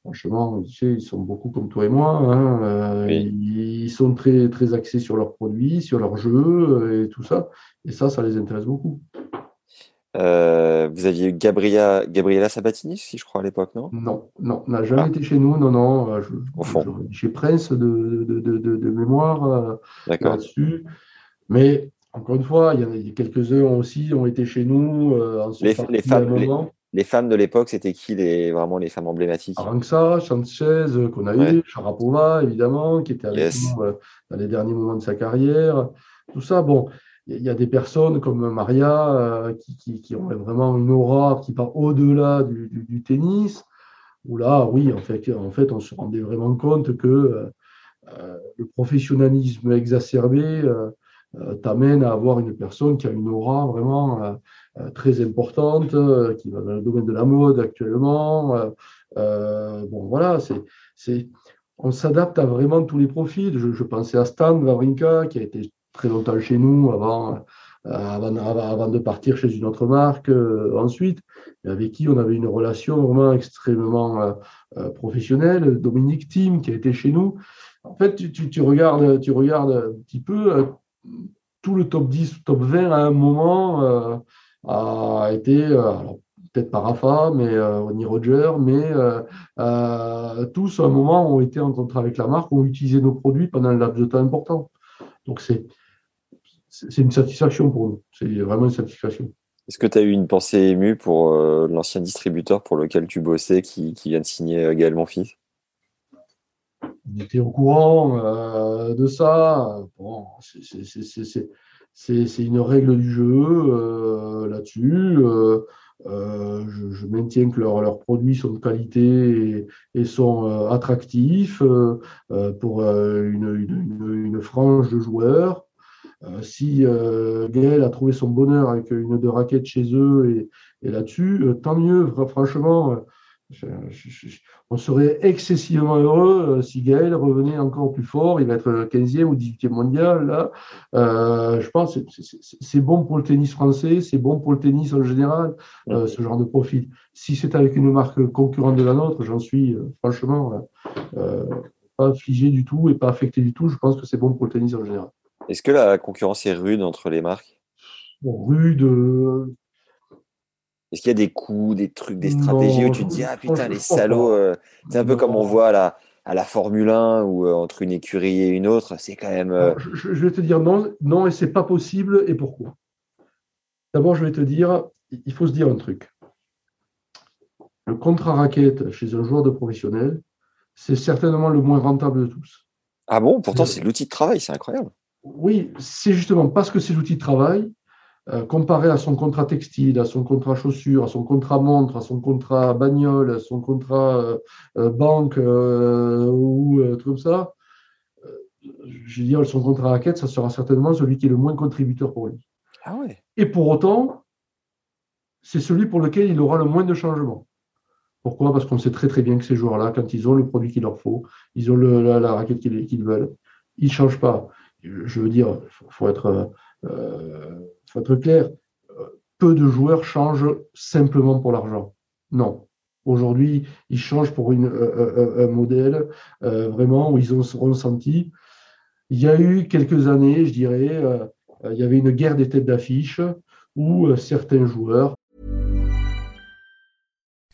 Franchement, ils sont beaucoup comme toi et moi. Hein, euh, ils sont très, très axés sur leurs produits, sur leurs jeux euh, et tout ça. Et ça, ça les intéresse beaucoup. Euh, vous aviez eu Gabriela, Gabriela Sabatini, si je crois, à l'époque, non? Non, non, n'a jamais ah. été chez nous. Non, non. Je, chez Prince de, de, de, de mémoire là-dessus. Mais encore une fois, il y en a quelques-uns aussi ont été chez nous. en les, les, femmes, les femmes de l'époque, c'était qui les, vraiment les femmes emblématiques? Aranxa, Sanchez, euh, qu'on a eu, Sharapova, évidemment, qui était avec nous euh, dans les derniers moments de sa carrière. Tout ça, bon, il y, a des personnes comme Maria euh, qui, qui, ont vraiment une aura qui part au-delà du, du, tennis, où là, oui, en fait, en fait, on se rendait vraiment compte que le professionnalisme exacerbé t'amène à avoir une personne qui a une aura vraiment très importante, euh, qui va dans le domaine de la mode actuellement. Euh, bon, voilà, c'est, on s'adapte à vraiment tous les profils. Je, pensais à Stan Wawrinka, qui a été très longtemps chez nous avant, avant, avant de partir chez une autre marque ensuite, avec qui on avait une relation vraiment extrêmement professionnelle. Dominique Thiem, qui a été chez nous. En fait, tu, tu, regardes, tu regardes un petit peu tout le top 10, top 20 à un moment a été, euh, peut-être pas Rafa, mais euh, ni Roger, mais euh, tous à un moment ont été en contrat avec la marque, ont utilisé nos produits pendant un laps de temps important. Donc c'est c'est une satisfaction pour nous. C'est vraiment une satisfaction. Est-ce que tu as eu une pensée émue pour euh, l'ancien distributeur pour lequel tu bossais qui, qui vient de signer euh, Gaël Monfils On était au courant euh, de ça. Bon, c'est une règle du jeu là-dessus. Je, je, maintiens que leurs produits sont de qualité et, et sont attractifs pour une, une, une, frange de joueurs. Euh, si euh, Gaël a trouvé son bonheur avec une de raquettes chez eux et, là-dessus, euh, tant mieux. Franchement, on serait excessivement heureux si Gaël revenait encore plus fort. Il va être 15e ou 18e mondial. Là. je pense que c'est bon pour le tennis français, c'est bon pour le tennis en général, ce genre de profit. Si c'est avec une marque concurrente de la nôtre, j'en suis franchement pas figé du tout et pas affecté du tout. Je pense que c'est bon pour le tennis en général. Est-ce que la concurrence est rude entre les marques? Bon, Rude. Euh, Est-ce qu'il y a des coups, des trucs, des stratégies où tu te dis Ah putain, les salauds, euh, c'est un peu comme on voit à la, à la Formule 1 ou euh, entre une écurie et une autre, c'est quand même. Je, vais te dire non, non, et c'est pas possible, et pourquoi? D'abord, je vais te dire, il faut se dire un truc. Le contrat raquette chez un joueur de professionnel, c'est certainement le moins rentable de tous. Ah bon? Pourtant, c'est l'outil de travail, c'est incroyable. Oui, c'est justement parce que c'est l'outil de travail, euh, comparé à son contrat textile, à son contrat chaussures, à son contrat montre, à son contrat bagnole, à son contrat euh, euh, banque ou truc comme ça, je veux dire, son contrat raquette, ça sera certainement celui qui est le moins contributeur pour lui. Ah ouais. Et pour autant, c'est celui pour lequel il aura le moins de changements. Pourquoi? Parce qu'on sait très très bien que ces joueurs-là, quand ils ont le produit qu'il leur faut, ils ont la, la, raquette qu'ils veulent, ils ne changent pas je veux dire, il faut, être, euh, faut être clair, peu de joueurs changent simplement pour l'argent. Non. Aujourd'hui, ils changent pour euh, euh, un modèle vraiment où ils ont ressenti. Il y a eu quelques années, je dirais, il y avait une guerre des têtes d'affiche où certains joueurs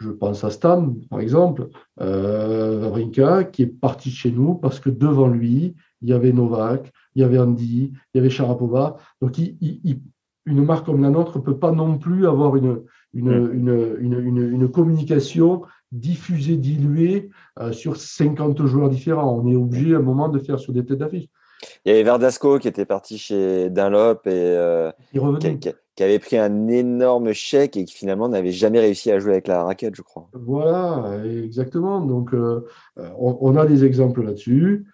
Je pense à Stam, par exemple, euh, Rinka, qui est parti de chez nous parce que devant lui, il y avait Novak, il y avait Andy, il y avait Sharapova. Donc, une marque comme la nôtre ne peut pas non plus avoir une, une, communication diffusée, diluée euh, sur 50 joueurs différents. On est obligé à un moment de faire sur des têtes d'affiche. Il y avait Verdasco qui était parti chez Dunlop et euh, qui, avait pris un énorme chèque et qui finalement n'avait jamais réussi à jouer avec la raquette, je crois. Voilà, exactement. Donc, euh, on, a des exemples là-dessus.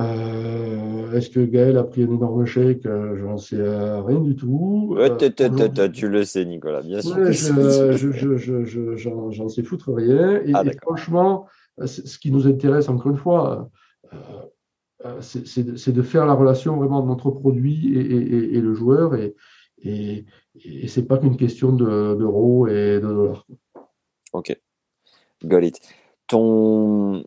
Euh, est-ce que Gaël a pris un énorme chèque? J'en sais rien du tout. tu le sais, Nicolas, bien sûr. J'en sais foutre rien. Et, ah, et franchement, ce qui nous intéresse, encore une fois, euh, c'est de faire la relation vraiment de notre produit et, le joueur. Et, et, et c'est pas qu'une question d'euros et de dollars. Ok. Got Ton,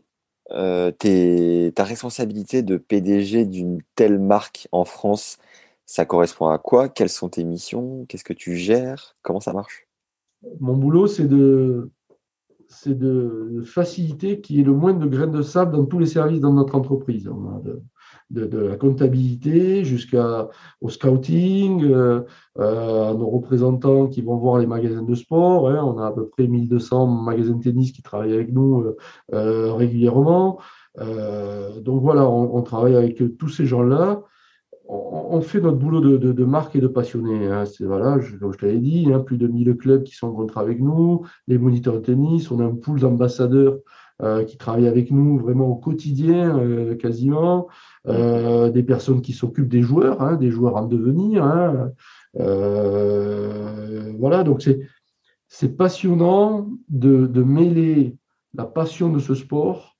euh, ta responsabilité de PDG d'une telle marque en France, ça correspond à quoi? Quelles sont tes missions? Qu'est-ce que tu gères? Comment ça marche? Mon boulot, c'est de, c'est de faciliter qu'il y ait le moins de graines de sable dans tous les services dans notre entreprise. On a de, la comptabilité jusqu'au scouting, euh, euh, nos représentants qui vont voir les magasins de sport. Hein. on a à peu près 1200 magasins de tennis qui travaillent avec nous euh, régulièrement. donc voilà, on, travaille avec tous ces gens-là on fait notre boulot de, marque et de passionné. Hein. C'est voilà, je, comme je t'avais dit, hein, plus de 1000 clubs qui sont en contrat avec nous, les moniteurs de tennis, on a un pool d'ambassadeurs euh, qui travaillent avec nous vraiment au quotidien, euh, quasiment, euh, des personnes qui s'occupent des joueurs, hein, des joueurs en devenir. voilà, donc c'est c'est passionnant de, de mêler la passion de ce sport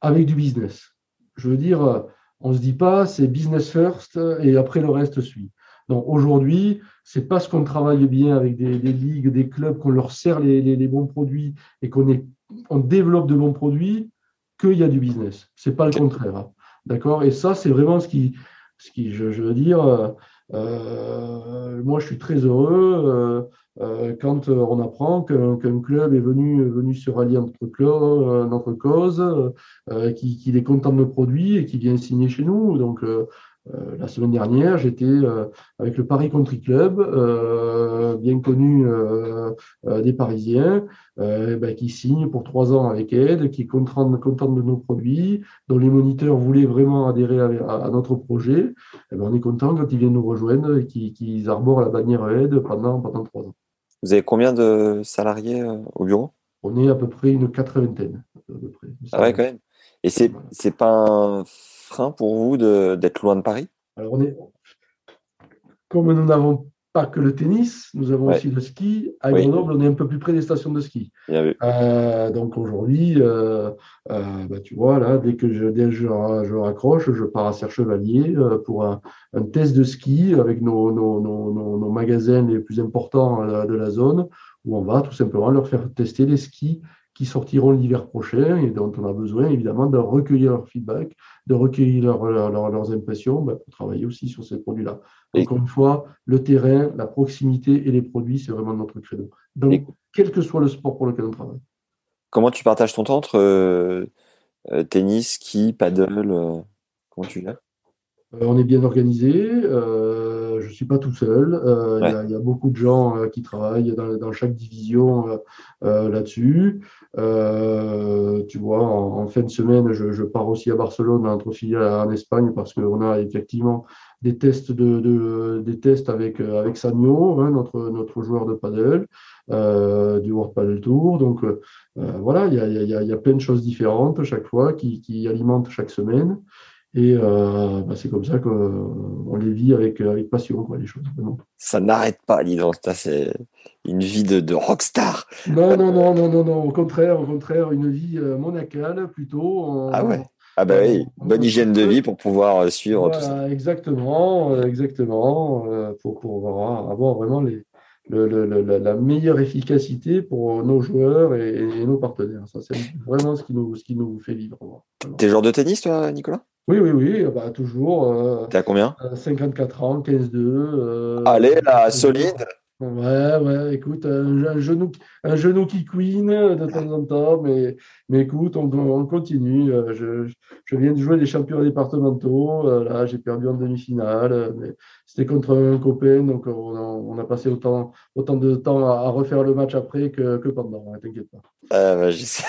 avec du business. Je veux dire, On ne se dit pas c'est business first et après le reste suit. Donc aujourd'hui, c'est parce qu'on travaille bien avec des, ligues, des clubs, qu'on leur sert les, bons produits et qu'on on développe de bons produits qu'il y a du business. C'est pas le contraire. Hein. D'accord? Et ça, c'est vraiment ce qui, ce qui je, veux dire, euh, moi, je suis très heureux euh, euh, quand on apprend qu'un club est venu, venu se rallier à notre, notre cause, qu'il est content de nos produits et qui vient signer chez nous. Donc, euh, la semaine dernière, j'étais euh, avec le Paris Country Club, euh, bien connu des Parisiens, ben, qui signe pour trois ans avec Aide, qui est content, de nos produits, dont les moniteurs voulaient vraiment adhérer à, notre projet. Eh ben, on est content quand ils viennent nous rejoindre et qu'ils arborent la bannière Aide pendant, pendant trois ans. Vous avez combien de salariés au bureau? On est à peu près une quatre-vingtaine. Ah ouais, quand même. Et c'est n'est pas un frein pour vous d'être loin de Paris? Alors, on est, comme nous n'avons pas que le tennis, nous avons aussi le ski. À Grenoble, on est un peu plus près des stations de ski. Euh, donc aujourd'hui, euh, euh, bah, tu vois, là, dès que je, dès je, raccroche, je pars à Serre-Chevalier pour un, test de ski avec nos, nos, nos, magasins les plus importants de la zone, où on va tout simplement leur faire tester les skis qui sortiront l'hiver prochain et dont on a besoin évidemment de recueillir leur feedback, de recueillir leurs impressions bah, pour travailler aussi sur ces produits-là. Encore une fois, le terrain, la proximité et les produits, c'est vraiment notre credo. Donc, quel que soit le sport pour lequel on travaille. Comment tu partages ton temps entre euh, euh, tennis, ski, paddle euh, Comment tu fais On est bien organisé. Je ne suis pas tout seul. Il y, a beaucoup de gens qui travaillent dans, chaque division là-dessus. Euh, tu vois, en, fin de semaine, je, pars aussi à Barcelone, notre filiale en Espagne, parce qu'on a effectivement des tests, de, des tests avec, avec Sagno, hein, notre, notre joueur de paddle, euh, du World Paddle Tour. Donc euh, voilà, il y a, y, a, y a, plein de choses différentes chaque fois qui, qui alimentent chaque semaine. Et euh, bah, c'est comme ça qu'on les vit avec, avec passion, quoi, les choses. Ça n'arrête pas, dis donc. C'est une vie de, de rockstar. Non, non, non, non, non, non. Au contraire, au contraire, une vie euh, monacale plutôt. ah ouais. Ah bah oui, bonne hygiène de vie pour pouvoir euh, suivre tout ça. Exactement, exactement, pour pouvoir avoir vraiment les, la meilleure efficacité pour nos joueurs et, nos partenaires. Ça, c'est vraiment ce qui nous, ce qui nous fait vivre. T'es joueur de tennis, toi, Nicolas? Oui, oui, oui, bah, toujours. Euh, T'es à combien? 54 ans, 15-2. Euh, Allez, la solide. Ouais, ouais, écoute, un, genou, un genou qui queen de temps en temps, mais, mais écoute, on, on continue. Euh, je, je, viens de jouer les championnats départementaux. Euh, là, j'ai perdu en demi-finale, euh, mais c'était contre un copain, donc on a, on a, passé autant, autant de temps à, refaire le match après que, que pendant. Hein, t'inquiète pas. Ah, bah, je sais.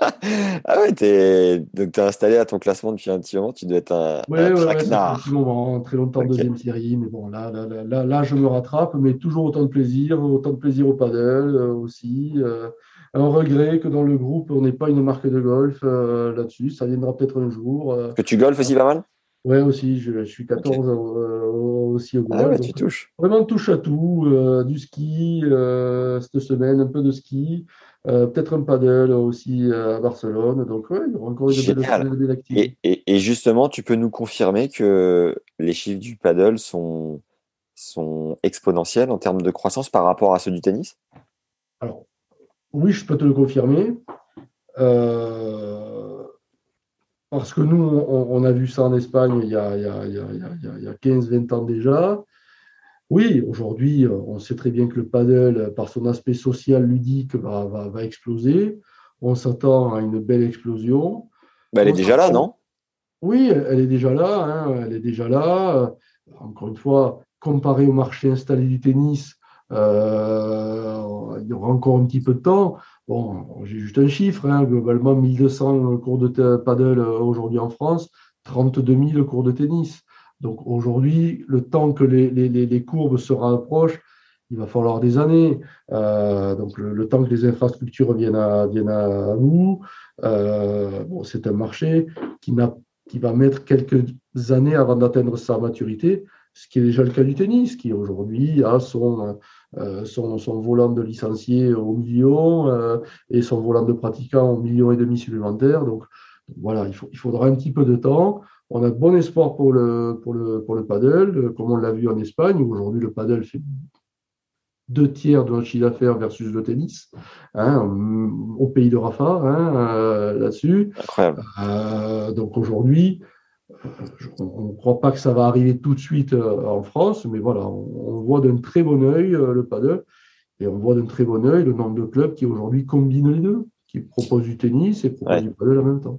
ah ouais, t'es donc es installé à ton classement depuis un petit moment, tu dois être un, ouais, un ouais, un petit moment, très longtemps deuxième série, mais bon là là, là, là, je me rattrape, mais toujours autant de plaisir, autant de plaisir au paddle euh, aussi. Euh, un regret que dans le groupe on n'ait pas une marque de golf euh, là-dessus, ça viendra peut-être un jour. que tu golfes aussi pas mal? Ouais, aussi, je, suis 14 aussi au golf. Ah ouais, tu touches. Vraiment touche à tout, du ski cette semaine, un peu de ski. Euh, peut-être un paddle aussi euh, à Barcelone. Donc, ouais, il y aura encore une belle. Et, et, justement, tu peux nous confirmer que les chiffres du paddle sont, sont exponentiels en termes de croissance par rapport à ceux du tennis? Alors, oui, je peux te le confirmer. Euh, parce que nous, on, a vu ça en Espagne il y a, il y a, il y a 15-20 ans déjà. Oui, aujourd'hui, euh, on sait très bien que le paddle, par son aspect social ludique, va, va, exploser. On s'attend à une belle explosion. Bah, elle est déjà là, non? Oui, elle est déjà là. Hein, elle est déjà là. Encore une fois, comparé au marché installé du tennis, euh, il y aura encore un petit peu de temps. Bon, j'ai juste un chiffre. Hein, globalement, 1200 cours de paddle euh, aujourd'hui en France, 32 000 cours de tennis. Donc aujourd'hui, le temps que les, courbes se rapprochent, il va falloir des années. Euh, donc le, temps que les infrastructures viennent à, viennent à nous, euh, c'est un marché qui, qui va mettre quelques années avant d'atteindre sa maturité, ce qui est déjà le cas du tennis, qui aujourd'hui a son, son, son, volant de licenciés au million et son volant de pratiquants au million et demi supplémentaire. Donc voilà, il, faut, il faudra un petit peu de temps. On a bon espoir pour le, pour le, pour le paddle, comme on l'a vu en Espagne, où aujourd'hui le paddle fait deux tiers de notre chiffre d'affaires versus le tennis, hein, au pays de Rafa, hein, euh, là-dessus. Incroyable. Euh, donc aujourd'hui, euh, on ne croit pas que ça va arriver tout de suite en France, mais voilà, on, voit d'un très bon œil le paddle et on voit d'un très bon œil le nombre de clubs qui aujourd'hui combinent les deux, qui proposent du tennis et proposent du paddle en même temps.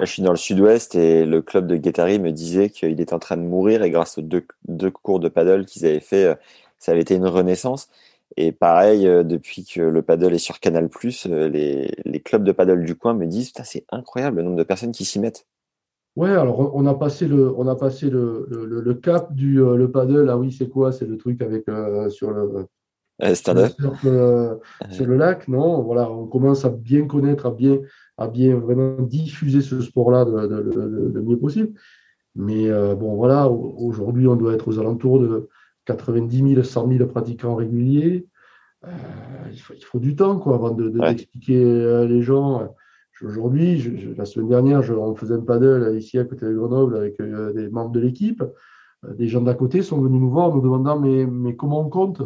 je suis dans le sud-ouest et le club de Guettari me disait qu'il était en train de mourir et grâce aux deux, deux cours de paddle qu'ils avaient fait ça avait été une renaissance. Et pareil, euh, depuis que le paddle est sur Canal+, euh, les, les clubs de paddle du coin me disent c'est incroyable le nombre de personnes qui s'y mettent. Ouais, alors on a passé le, on a passé le, le, le cap du euh, le paddle. Ah oui, c'est quoi? C'est le truc avec sur le sur, le, sur le lac, non? Voilà, on commence à bien connaître, à bien, à bien vraiment diffuser ce sport-là le mieux possible. Mais bon, voilà, aujourd'hui, on doit être aux alentours de 90 000, 100 000 pratiquants réguliers. Euh, il, faut, du temps quoi, avant d'expliquer de, euh, les gens. Aujourd'hui, la semaine dernière, je, on faisait un paddle ici à côté de Grenoble avec euh, des membres de l'équipe. Des gens d'à côté sont venus nous voir nous demandant mais, mais comment on compte?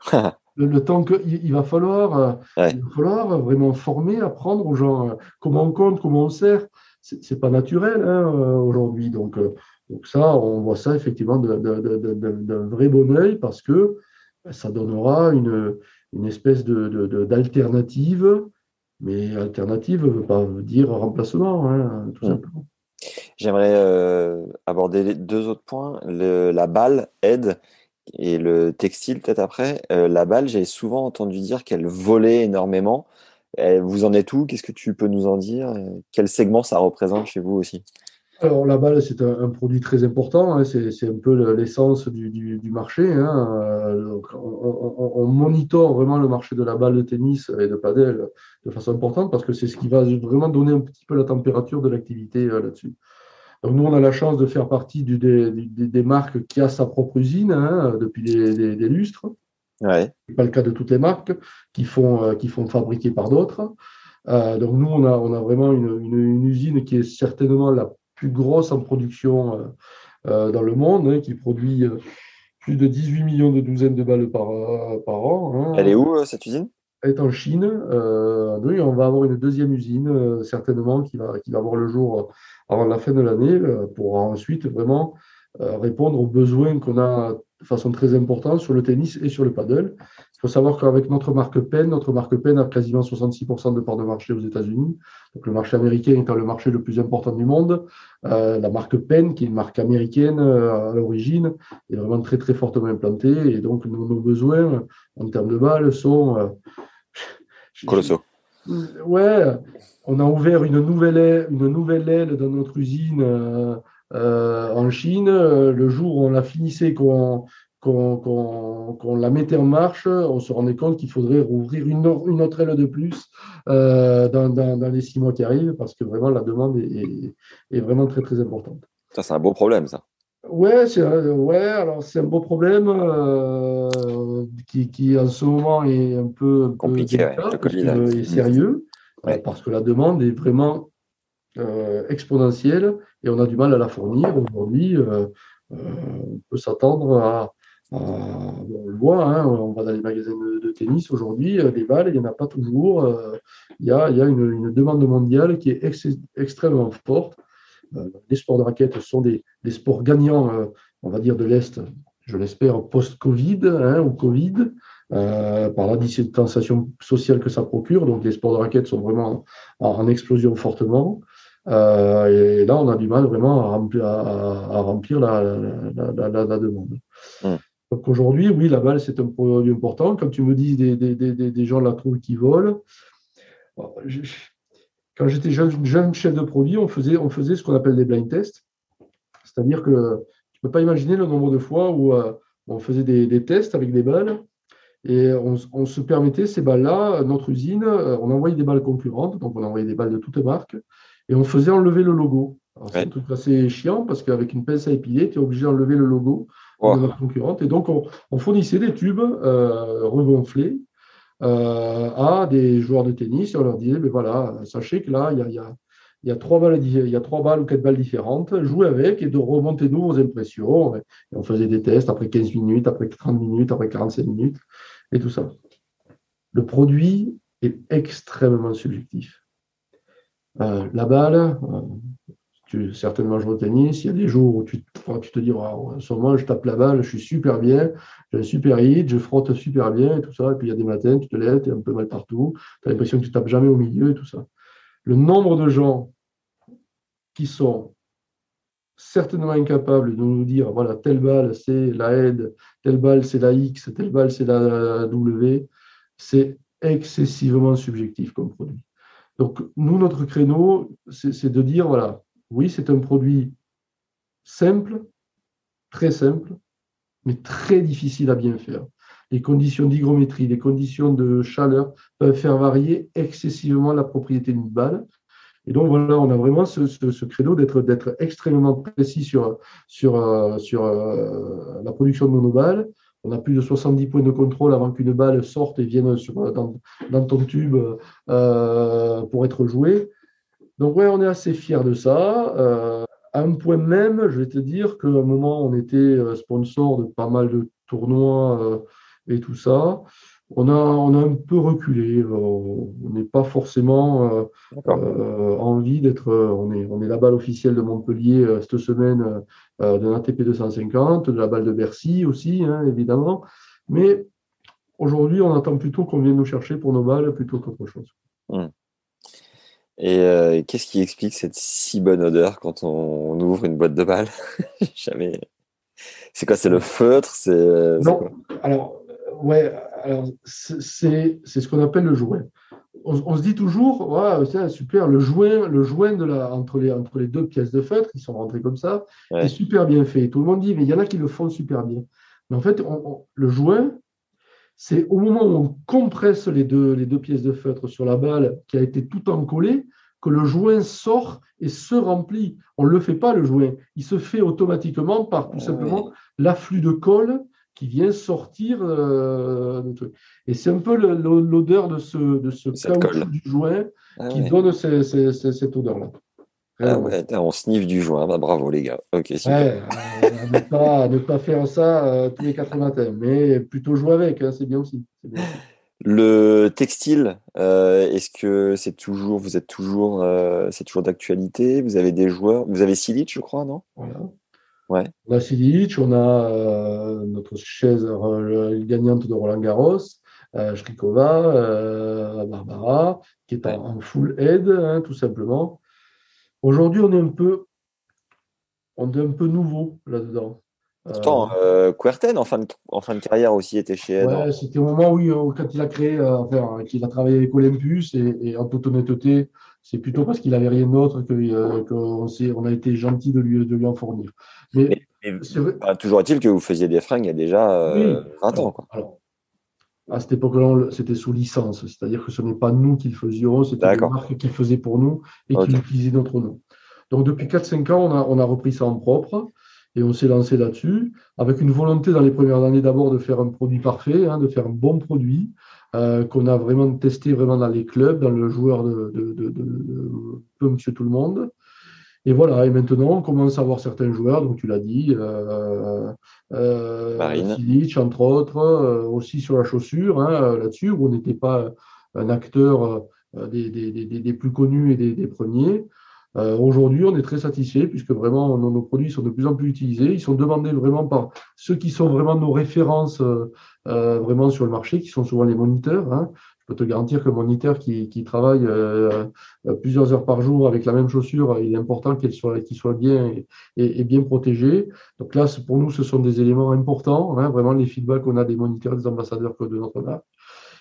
Le, temps qu'il il va falloir, il va falloir vraiment former, apprendre aux gens comment on compte, comment on sert. C'est pas naturel hein, aujourd'hui. Donc, donc ça, on voit ça effectivement d'un vrai bon oeil parce que ça donnera une, une espèce d'alternative, mais alternative ne veut pas dire remplacement, hein, tout mmh. simplement. J'aimerais euh, aborder deux autres points. la balle aide et le textile peut-être après. Euh, la balle, j'ai souvent entendu dire qu'elle volait énormément. vous en êtes où? Qu'est-ce que tu peux nous en dire? Quel segment ça représente chez vous aussi? Alors la balle, c'est un, produit très important, hein. c'est un peu l'essence du, marché. Hein. Euh, on, on, monitore vraiment le marché de la balle de tennis et de padel de façon importante parce que c'est ce qui va vraiment donner un petit peu la température de l'activité euh, là-dessus. Donc nous, on a la chance de faire partie du, des, marques qui a sa propre usine hein, depuis des, lustres. Ouais. Ce pas le cas de toutes les marques qui font, euh, qui font fabriquer par d'autres. donc nous, on a, on a vraiment une, une, usine qui est certainement la plus grosse en production euh, euh, dans le monde, hein, qui produit euh, plus de 18 millions de douzaines de balles par, par an. Hein. Elle est où cette usine? Elle est en Chine. oui, on va avoir une deuxième usine, certainement, qui va, qui va voir le jour avant la fin de l'année, pour ensuite vraiment répondre aux besoins qu'on a de façon très importante sur le tennis et sur le paddle faut savoir qu'avec notre marque PEN, notre marque PEN a quasiment 66% de part de marché aux États-Unis. Donc le marché américain étant le marché le plus important du monde, euh, la marque PEN, qui est une marque américaine euh, à l'origine, est vraiment très très fortement implantée. Et donc nos, besoins en termes de balles sont euh, colossaux. Ouais, on a ouvert une nouvelle aile, une nouvelle aile dans notre usine en Chine. Le jour où on la finissait, qu'on qu'on la mettait en marche, on se rendait compte qu'il faudrait rouvrir une, une, autre aile de plus euh, dans, dans, les six mois qui arrivent parce que vraiment la demande est, est, vraiment très très importante. Ça, c'est un beau problème, ça. Ouais, c'est ouais, alors c'est un beau problème euh, qui, qui, en ce moment est un peu, compliqué, et sérieux parce que la demande est vraiment euh, exponentielle et on a du mal à la fournir aujourd'hui. on peut s'attendre à, euh, on le voit, hein, on va dans les magasins de, tennis aujourd'hui, les euh, balles, il n'y en a pas toujours. Euh, il y a, une, demande mondiale qui est extrêmement forte. les sports de raquettes sont des, sports gagnants, on va dire, de l'Est, je l'espère, post-Covid hein, ou Covid, par la distanciation sociale que ça procure. Donc les sports de raquettes sont vraiment en, explosion fortement. et là, on a du mal vraiment à remplir, la, demande. Hum. Donc aujourd'hui, oui, la balle, c'est un produit important. Comme tu me dis, des, des, des, des gens la trouvent qui volent. Quand j'étais jeune, jeune, chef de produit, on faisait, on faisait ce qu'on appelle des blind tests. C'est-à-dire que tu ne peux pas imaginer le nombre de fois où euh, on faisait des, tests avec des balles et on, se permettait ces balles-là, notre usine, euh, on envoyait des balles concurrentes, donc on envoyait des balles de toutes marques, et on faisait enlever le logo. C'est un truc assez chiant parce qu'avec une pince à épiler, tu es obligé d'enlever le logo de notre concurrente. Et donc, on, fournissait des tubes euh, regonflés euh, à des joueurs de tennis et on leur disait, mais voilà, sachez que là, il y a, y a trois balles, y a trois balles ou quatre balles différentes, jouer avec et de remonter nous vos impressions. Et on faisait des tests après 15 minutes, après 30 minutes, après 45 minutes et tout ça. Le produit est extrêmement subjectif. Euh, la balle, tu certainement joué au tennis, il y a des jours où tu, tu te dis, en ce moment, je tape la balle, je suis super bien, j'ai un super hit, je frotte super bien et tout ça. Et puis il y a des matins, tu te lèves, tu es un peu mal partout, tu as l'impression que tu tapes jamais au milieu et tout ça. Le nombre de gens qui sont certainement incapables de nous dire voilà, telle balle c'est la aide, telle balle c'est la X, telle balle c'est la W, c'est excessivement subjectif comme produit. Donc, nous, notre créneau, c'est de dire voilà, oui, c'est un produit simple, très simple, mais très difficile à bien faire. Les conditions d'hygrométrie, les conditions de chaleur peuvent faire varier excessivement la propriété d'une balle. Et donc voilà, on a vraiment ce, credo d'être extrêmement précis sur, euh, euh, la production de monoballes. On a plus de 70 points de contrôle avant qu'une balle sorte et vienne dans, ton tube euh, pour être jouée. Donc ouais, on est assez fiers de ça. à un point même, je vais te dire qu'à un moment, on était sponsor de pas mal de tournois et tout ça on a, on a un peu reculé. Euh, on n'est pas forcément euh, euh, envie d'être. On est, on est la balle officielle de Montpellier cette semaine d'un ATP 250, de la balle de Bercy aussi, hein, évidemment. Mais aujourd'hui, on attend plutôt qu'on vienne nous chercher pour nos balles plutôt qu'autre chose. Et qu'est-ce qui explique cette si bonne odeur quand on, ouvre une boîte de balles Jamais. C'est quoi C'est le feutre? C'est non. Alors ouais, alors c'est ce qu'on appelle le joint. On, se dit toujours, ouais, c'est super, le joint, le joint de la, entre, les, entre les deux pièces de feutre qui sont rentrées comme ça, est super bien fait. Tout le monde dit, mais il y en a qui le font super bien. Mais en fait, le joint, c'est au moment où on compresse les deux, les deux pièces de feutre sur la balle qui a été tout encollée, que le joint sort et se remplit. On ne le fait pas, le joint. Il se fait automatiquement par tout simplement l'afflux de colle qui vient sortir euh, Et c'est un peu l'odeur de ce, de ce caoutchouc du joint ah qui donne cette odeur-là. Ah ouais, on sniffe du joint, bah, bravo les gars. Ok, super. Euh, ne, pas, ne, pas, faire ça euh, tous les 80 ans, mais plutôt jouer avec, hein, c'est bien, aussi. Le textile, est-ce que c'est toujours, vous êtes toujours, c'est toujours d'actualité? Vous avez des joueurs, vous avez Silic, je crois, non? Voilà. Ouais. On a Silic, on a euh, notre chaise euh, gagnante de Roland Garros, euh, Shrikova, euh, Barbara, qui est en, full aide, hein, tout simplement. Aujourd'hui, on est un peu, on est un peu nouveau là-dedans. Pourtant, euh, Querten, en fin, de, en fin de carrière aussi, était chez. Ouais, c'était au moment où, quand il a créé, enfin, qu'il a travaillé avec Olympus, et, et en toute honnêteté, c'est plutôt parce qu'il n'avait rien d'autre qu'on on a été gentil de lui, de lui en fournir. Mais, toujours est-il que vous faisiez des fringues il y a déjà 20 euh, ans. Quoi. À cette époque-là, c'était sous licence, c'est-à-dire que ce n'est pas nous qui le faisions, c'était les marques qui le faisaient pour nous et qui utilisaient notre nom. Donc depuis 4-5 ans, on a, on a repris ça en propre et on s'est lancé là-dessus avec une volonté dans les premières années d'abord de faire un produit parfait, hein, de faire un bon produit euh, qu'on a vraiment testé vraiment dans les clubs, dans le joueur de, de, de, de peu monsieur tout le monde. Et voilà, et maintenant, on commence à voir certains joueurs, donc tu l'as dit, euh, euh, Silic, entre autres, euh, aussi sur la chaussure, hein, là-dessus, où on n'était pas un acteur euh, des, des, des, des, plus connus et des, premiers. Euh, Aujourd'hui, on est très satisfait puisque vraiment nos, nos, produits sont de plus en plus utilisés. Ils sont demandés vraiment par ceux qui sont vraiment nos références vraiment sur le marché, qui sont souvent les moniteurs. Hein, je peux te garantir que mon moniteur qui, qui travaille euh, euh, plusieurs heures par jour avec la même chaussure, il est important qu'elle soit, qu'il soit bien et, et, bien protégé. Donc là, pour nous, ce sont des éléments importants, hein, vraiment les feedbacks qu'on a des moniteurs, des ambassadeurs de notre marque.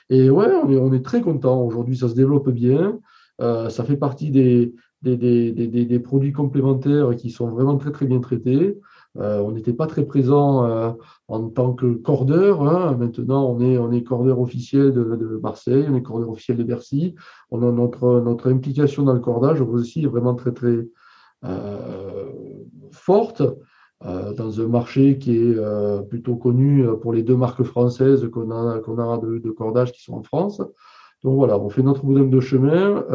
Et ouais, on est, on est très content. Aujourd'hui, ça se développe bien. Euh, ça fait partie des, des, des, des, des produits complémentaires qui sont vraiment très, très bien traités. Euh, on n'était pas très présent euh, en tant que cordeur. Hein. Maintenant, on est, on est cordeur officiel de, Marseille, on est cordeur officiel de Bercy. On a notre, notre implication dans le cordage aussi est vraiment très, très euh, forte dans un marché qui est plutôt connu pour les deux marques françaises qu'on a, a de, cordage qui sont en France. Donc voilà, on fait notre bout de chemin.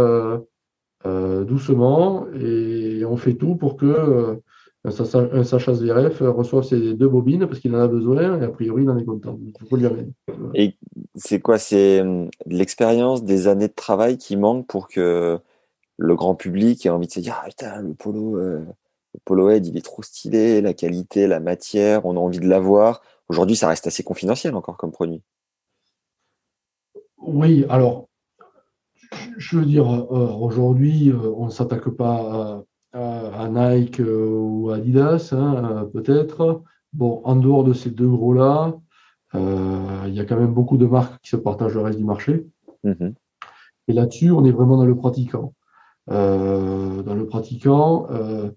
doucement, et on fait tout pour que un Sacha Zverev reçoive ses deux bobines parce qu'il en a besoin et a priori il en est content. Et c'est quoi C'est l'expérience des années de travail qui manque pour que le grand public ait envie de se dire ah, putain, le polo, euh, le polo head, il est trop stylé, la qualité, la matière, on a envie de l'avoir. Aujourd'hui, ça reste assez confidentiel encore comme produit. Oui, alors, je veux dire, euh, aujourd'hui, euh, on ne s'attaque pas à, Nike ou Adidas, hein, peut-être. Bon, en dehors de ces deux gros-là, il y a quand même beaucoup de marques qui se partagent le reste du marché. Mm-hmm. Et là-dessus, on est vraiment dans le pratiquant. Euh, dans le pratiquant, euh,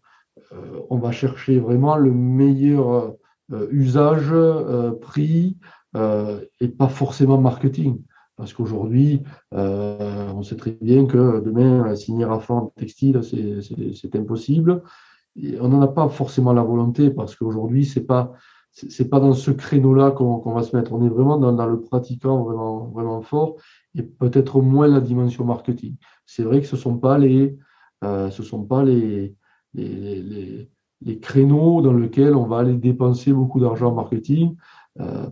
euh, on va chercher vraiment le meilleur usage, prix et pas forcément marketing. Parce qu'aujourd'hui, on sait très bien que demain, signer à fond textile, c'est impossible. On n'en a pas forcément la volonté parce qu'aujourd'hui, c'est pas pas dans ce créneau-là qu'on va se mettre. On est vraiment dans, le pratiquant vraiment vraiment fort et peut-être moins la dimension marketing c'est vrai que ce sont pas les, euh, ce sont pas les, les, les, créneaux dans lesquels on va aller dépenser beaucoup d'argent en marketing euh,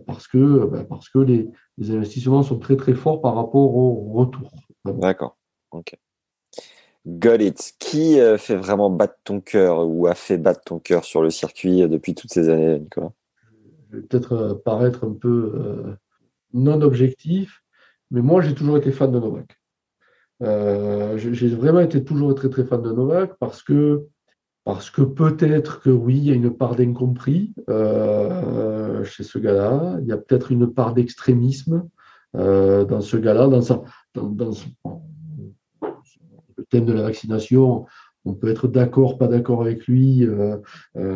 parce que, ben, parce que les, investissements sont très très forts par rapport au retour. D'accord. Ok. Got it. Qui euh, fait vraiment battre ton cœur ou a fait battre ton cœur sur le circuit depuis toutes ces années, Nicolas? Je vais peut-être paraître un peu non objectif, mais moi j'ai toujours été fan de Novak. Euh, j'ai vraiment été toujours très très fan de Novak parce que parce que peut-être que oui, il y a une part d'incompris euh, chez ce gars-là. Il y a peut-être une part d'extrémisme euh, dans ce gars-là, dans, le thème de la vaccination. On peut être d'accord, pas d'accord avec lui. je,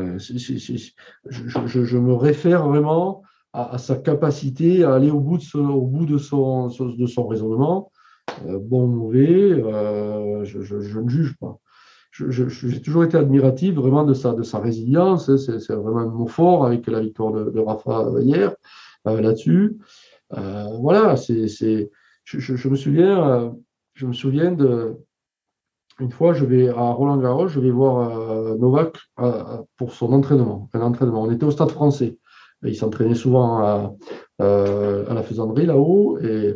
me réfère vraiment à, sa capacité à aller au bout de, son, de son raisonnement euh, bon, mauvais, euh, je, ne juge pas. J'ai toujours été admiratif vraiment de sa, de sa résilience. Hein, c'est vraiment un mot fort avec la victoire de, Rafa hier euh, là-dessus. voilà, c'est, je, me souviens, je me souviens de une fois, je vais à Roland Garros, je vais voir Novak pour son entraînement, un entraînement. On était au Stade Français. Il s'entraînait souvent à, à la faisanderie là-haut et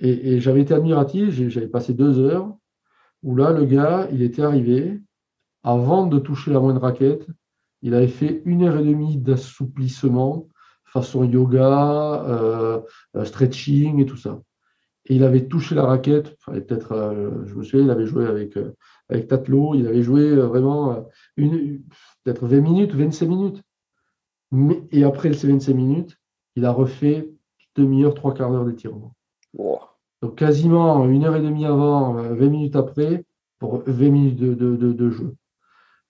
et, j'avais été admiratif, j'avais passé deux heures où là, le gars, il était arrivé, avant de toucher la moindre raquette, il avait fait une heure et demie d'assouplissement, façon yoga, euh, euh, stretching et tout ça. Et il avait touché la raquette, peut-être, euh, je me souviens, il avait joué avec, Tatlo, il avait joué vraiment une, peut-être 20 minutes, 25 minutes. Et après ces 25 minutes, il a refait demi-heure, trois quarts d'heure d'étirement. Donc quasiment une heure et demie avant, 20 euh, minutes après, pour 20 minutes de, de, jeu.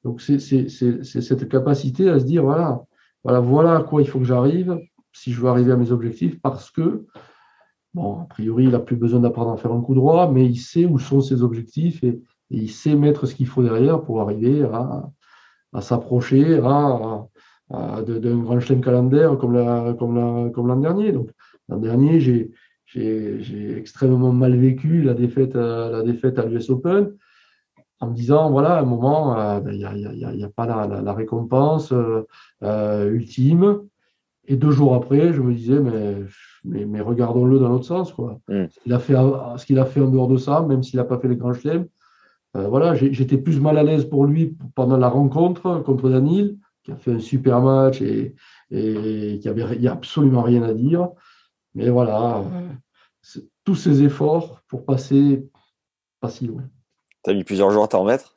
Donc c'est cette capacité à se dire, voilà, voilà, voilà à quoi il faut que j'arrive si je veux arriver à mes objectifs, parce que, bon, a priori, il n'a plus besoin d'apprendre à faire un coup droit, mais il sait où sont ses objectifs et, il sait mettre ce qu'il faut derrière pour arriver à, à s'approcher à, d'un grand chelem calendaire comme l'an comme comme dernier. Donc l'an dernier, j'ai j'ai extrêmement mal vécu la défaite, euh, la défaite à l'US Open en me disant, voilà, à un moment, euh, ben, il n'y a, a, pas la, récompense euh, ultime. Et deux jours après, je me disais, mais, mais, regardons-le dans l'autre sens. Quoi. Mm. Ce qu'il a, fait, ce qu'il a fait en dehors de ça, même s'il n'a pas fait les grands chelems, voilà, j'étais plus mal à l'aise pour lui pendant la rencontre contre Danil, qui a fait un super match et, et qui avait absolument rien à dire. Mais voilà, tous ces efforts pour passer pas si loin. Tu as mis plusieurs jours à t'en remettre?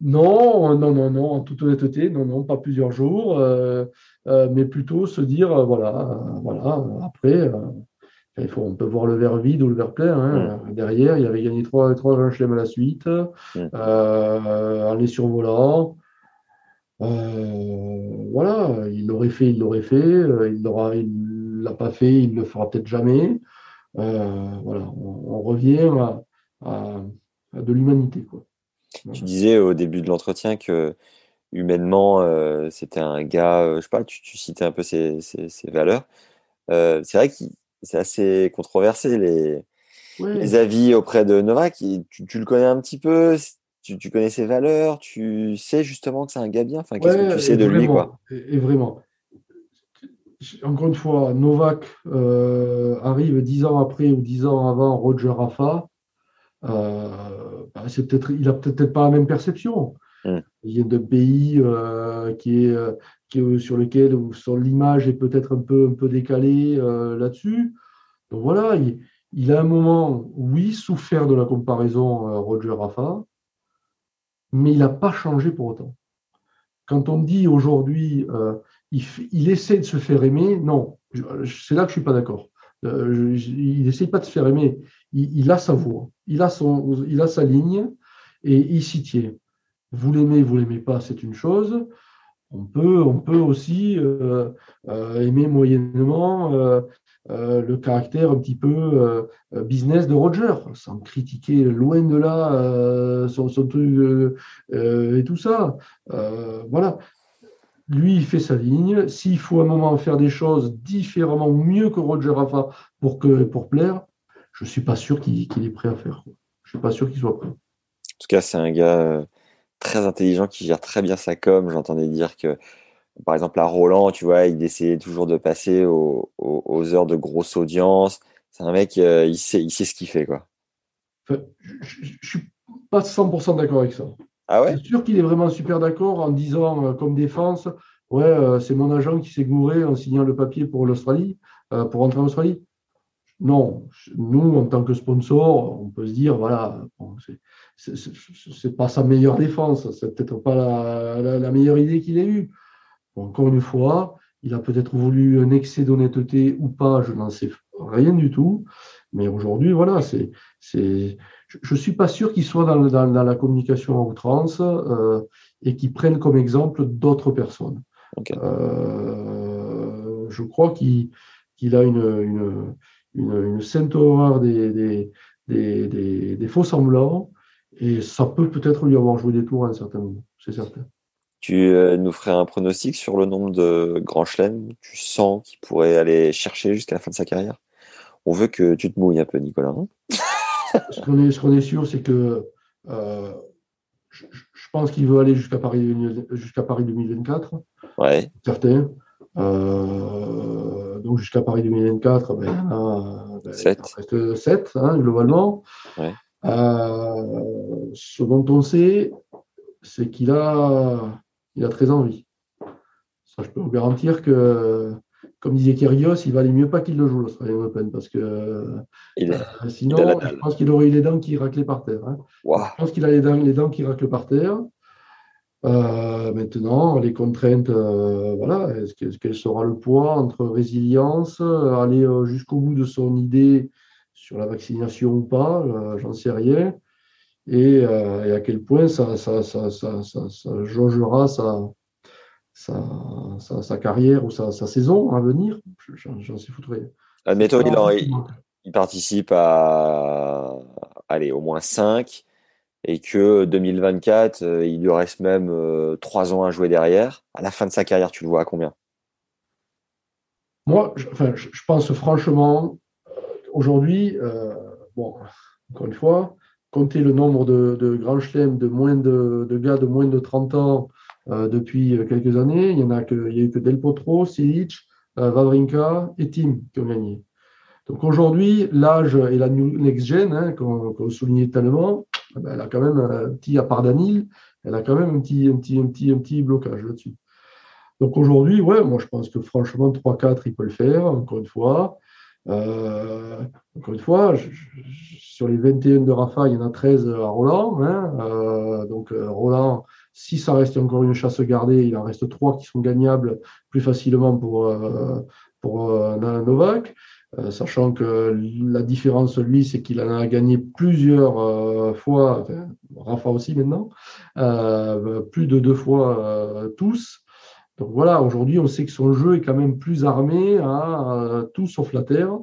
Non, non, non, non, en toute honnêteté, non, non, pas plusieurs jours, euh, euh, mais plutôt se dire, euh, voilà, voilà, après, il faut, on peut voir le verre vide ou le verre plein. Hein. Mm. Derrière, il avait gagné trois, trois à la suite, mm. en les survolant. voilà, il l'aurait fait, il l'aurait fait, il l'aura, l'a pas fait, il ne le fera peut-être jamais. Euh, voilà, on, revient à, de l'humanité. Tu disais au début de l'entretien que humainement, euh, c'était un gars, euh, je sais pas, tu, citais un peu ses, valeurs. c'est vrai que c'est assez controversé les, les avis auprès de Novak. Tu, le connais un petit peu tu, connais ses valeurs Tu sais justement que c'est un gars bien enfin, Qu'est-ce que tu sais de lui quoi? et, vraiment. Encore une fois, Novak euh, arrive dix ans après ou dix ans avant Roger Rafa. Euh, bah, peut-être, il n'a peut-être pas la même perception. Hmm. Il vient d'un pays euh, qui, est, qui est sur lequel l'image est peut-être un peu, un peu décalée là-dessus. Donc voilà, il, a un moment, oui, souffert de la comparaison Roger Rafa, mais il n'a pas changé pour autant. Quand on dit aujourd'hui, euh, il, essaie de se faire aimer, non, c'est là que je suis pas d'accord. Euh, il n'essaie pas de se faire aimer, il, a sa voix, il a, son, il a sa ligne et il s'y tient. Vous l'aimez, vous l'aimez pas, c'est une chose. On peut, on peut aussi euh, aimer moyennement euh, le caractère un petit peu euh, business de Roger, sans critiquer loin de là euh, son, truc et tout ça. voilà. Lui, il fait sa ligne. S'il faut à un moment faire des choses différemment mieux que Roger Rafa pour, que, pour plaire, je ne suis pas sûr qu'il est prêt à faire. Je ne suis pas sûr qu'il soit prêt. En tout cas, c'est un gars très intelligent qui gère très bien sa com. J'entendais dire que par exemple, à Roland, tu vois, il essayait toujours de passer aux, heures de grosse audience. C'est un mec, euh, il, sait, il sait ce qu'il fait, quoi. je ne suis pas 100% d'accord avec ça. Ah C'est sûr qu'il est vraiment super d'accord en disant, euh, comme défense, ouais, euh, c'est mon agent qui s'est gouré en signant le papier pour l'Australie, pour rentrer en Australie. Non, nous, en tant que sponsor, on peut se dire, voilà, bon, c'est pas sa meilleure défense, c'est peut-être pas la, meilleure idée qu'il ait eue. Encore une fois, il a peut-être voulu un excès d'honnêteté ou pas, je n'en sais rien du tout. Mais aujourd'hui, voilà, c'est, je ne suis pas sûr qu'il soit dans, dans, la communication à outrance euh, et qu'il prenne comme exemple d'autres personnes. Euh, je crois qu'il, a une, une, une, sainte horreur des, des, des, des, faux semblants et ça peut peut-être lui avoir joué des tours à un certain moment, c'est certain. Tu euh, nous ferais un pronostic sur le nombre de grands chelems? Tu sens qu'il pourrait aller chercher jusqu'à la fin de sa carrière? On veut que tu te mouilles un peu, Nicolas. Ce qu'on est, sûr, c'est que euh, je, pense qu'il veut aller jusqu'à Paris, jusqu'à Paris 2024. Ouais. Certain. Euh, donc jusqu'à Paris 2024, ben, il, ben, reste 7 hein, globalement. ce dont on sait, c'est qu'il a il a très envie. Ça, je peux vous garantir que, comme disait Kyrgios, il valait mieux pas qu'il le joue l'Australian Open parce que euh, sinon, je pense qu'il aurait eu les dents qui raclaient par terre. Hein. Je pense qu'il a les dents, les dents qui raclent par terre. Euh, maintenant, les contraintes, euh, voilà, est-ce, qu'elle sera le poids entre résilience, aller jusqu'au bout de son idée sur la vaccination ou pas, j'en sais rien. Euh, et, à quel point ça, ça, ça, ça, ça jaugera sa, sa, sa, carrière ou sa, saison à venir. J'en suis foutu. Admettons, il, il, participe à allez, au moins 5 et que 2024, euh, il lui reste même 3 euh, ans à jouer derrière. À la fin de sa carrière, tu le vois à combien? Moi, je, enfin, je, pense franchement, aujourd'hui, bon, encore une fois, compter le nombre de, grands chelems de moins de, gars de moins de 30 ans euh, depuis quelques années. Il y en a que, il y a eu que Del Potro, Silic, euh, Vavrinka et Tim qui ont gagné. Donc aujourd'hui, l'âge et la next gen, hein, qu'on soulignait tellement, eh elle a quand même un petit, à part Danil, elle a quand même un petit, un petit, un petit, un petit blocage là-dessus. Donc aujourd'hui, ouais, moi je pense que franchement, 3-4, il peut le faire, encore une fois. Euh, encore une fois, sur les 21 de Rafa, il y en a 13 à Roland. Hein, euh, donc euh, Roland, si ça reste encore une chasse gardée, il en reste 3 qui sont gagnables plus facilement pour, pour Novak. sachant que la différence, lui, c'est qu'il en a gagné plusieurs fois, Rafa aussi maintenant, plus de deux fois tous. Donc voilà, aujourd'hui, on sait que son jeu est quand même plus armé à, tout sauf la Terre.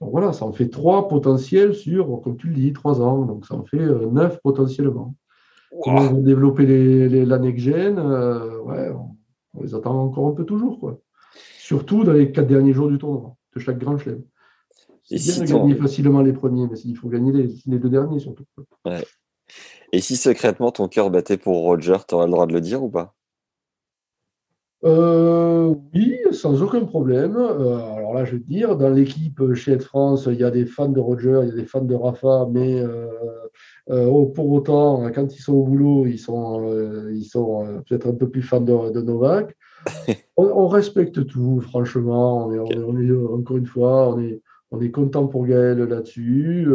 Donc voilà, ça en fait trois potentiels sur, comme tu le dis, trois ans. Donc ça en fait euh, neuf potentiellement. Comment on va développer les, la next-gen euh, ouais, on, les attend encore un peu toujours. Quoi. Surtout dans les quatre derniers jours du tournoi, de chaque grand chelem. C'est bien de gagner facilement les premiers, mais il faut gagner les, deux derniers surtout. Et si secrètement ton cœur battait pour Roger, tu aurais le droit de le dire ou pas? Euh, oui, sans aucun problème. Euh, alors là, je veux dire, dans l'équipe chez Aide France, il y a des fans de Roger, il y a des fans de Rafa, mais euh, pour autant, quand ils sont au boulot, ils sont, ils sont peut-être un peu plus fans de, Novak. on, respecte tout, franchement. On est, encore une fois, on est, on est content pour Gaël là-dessus.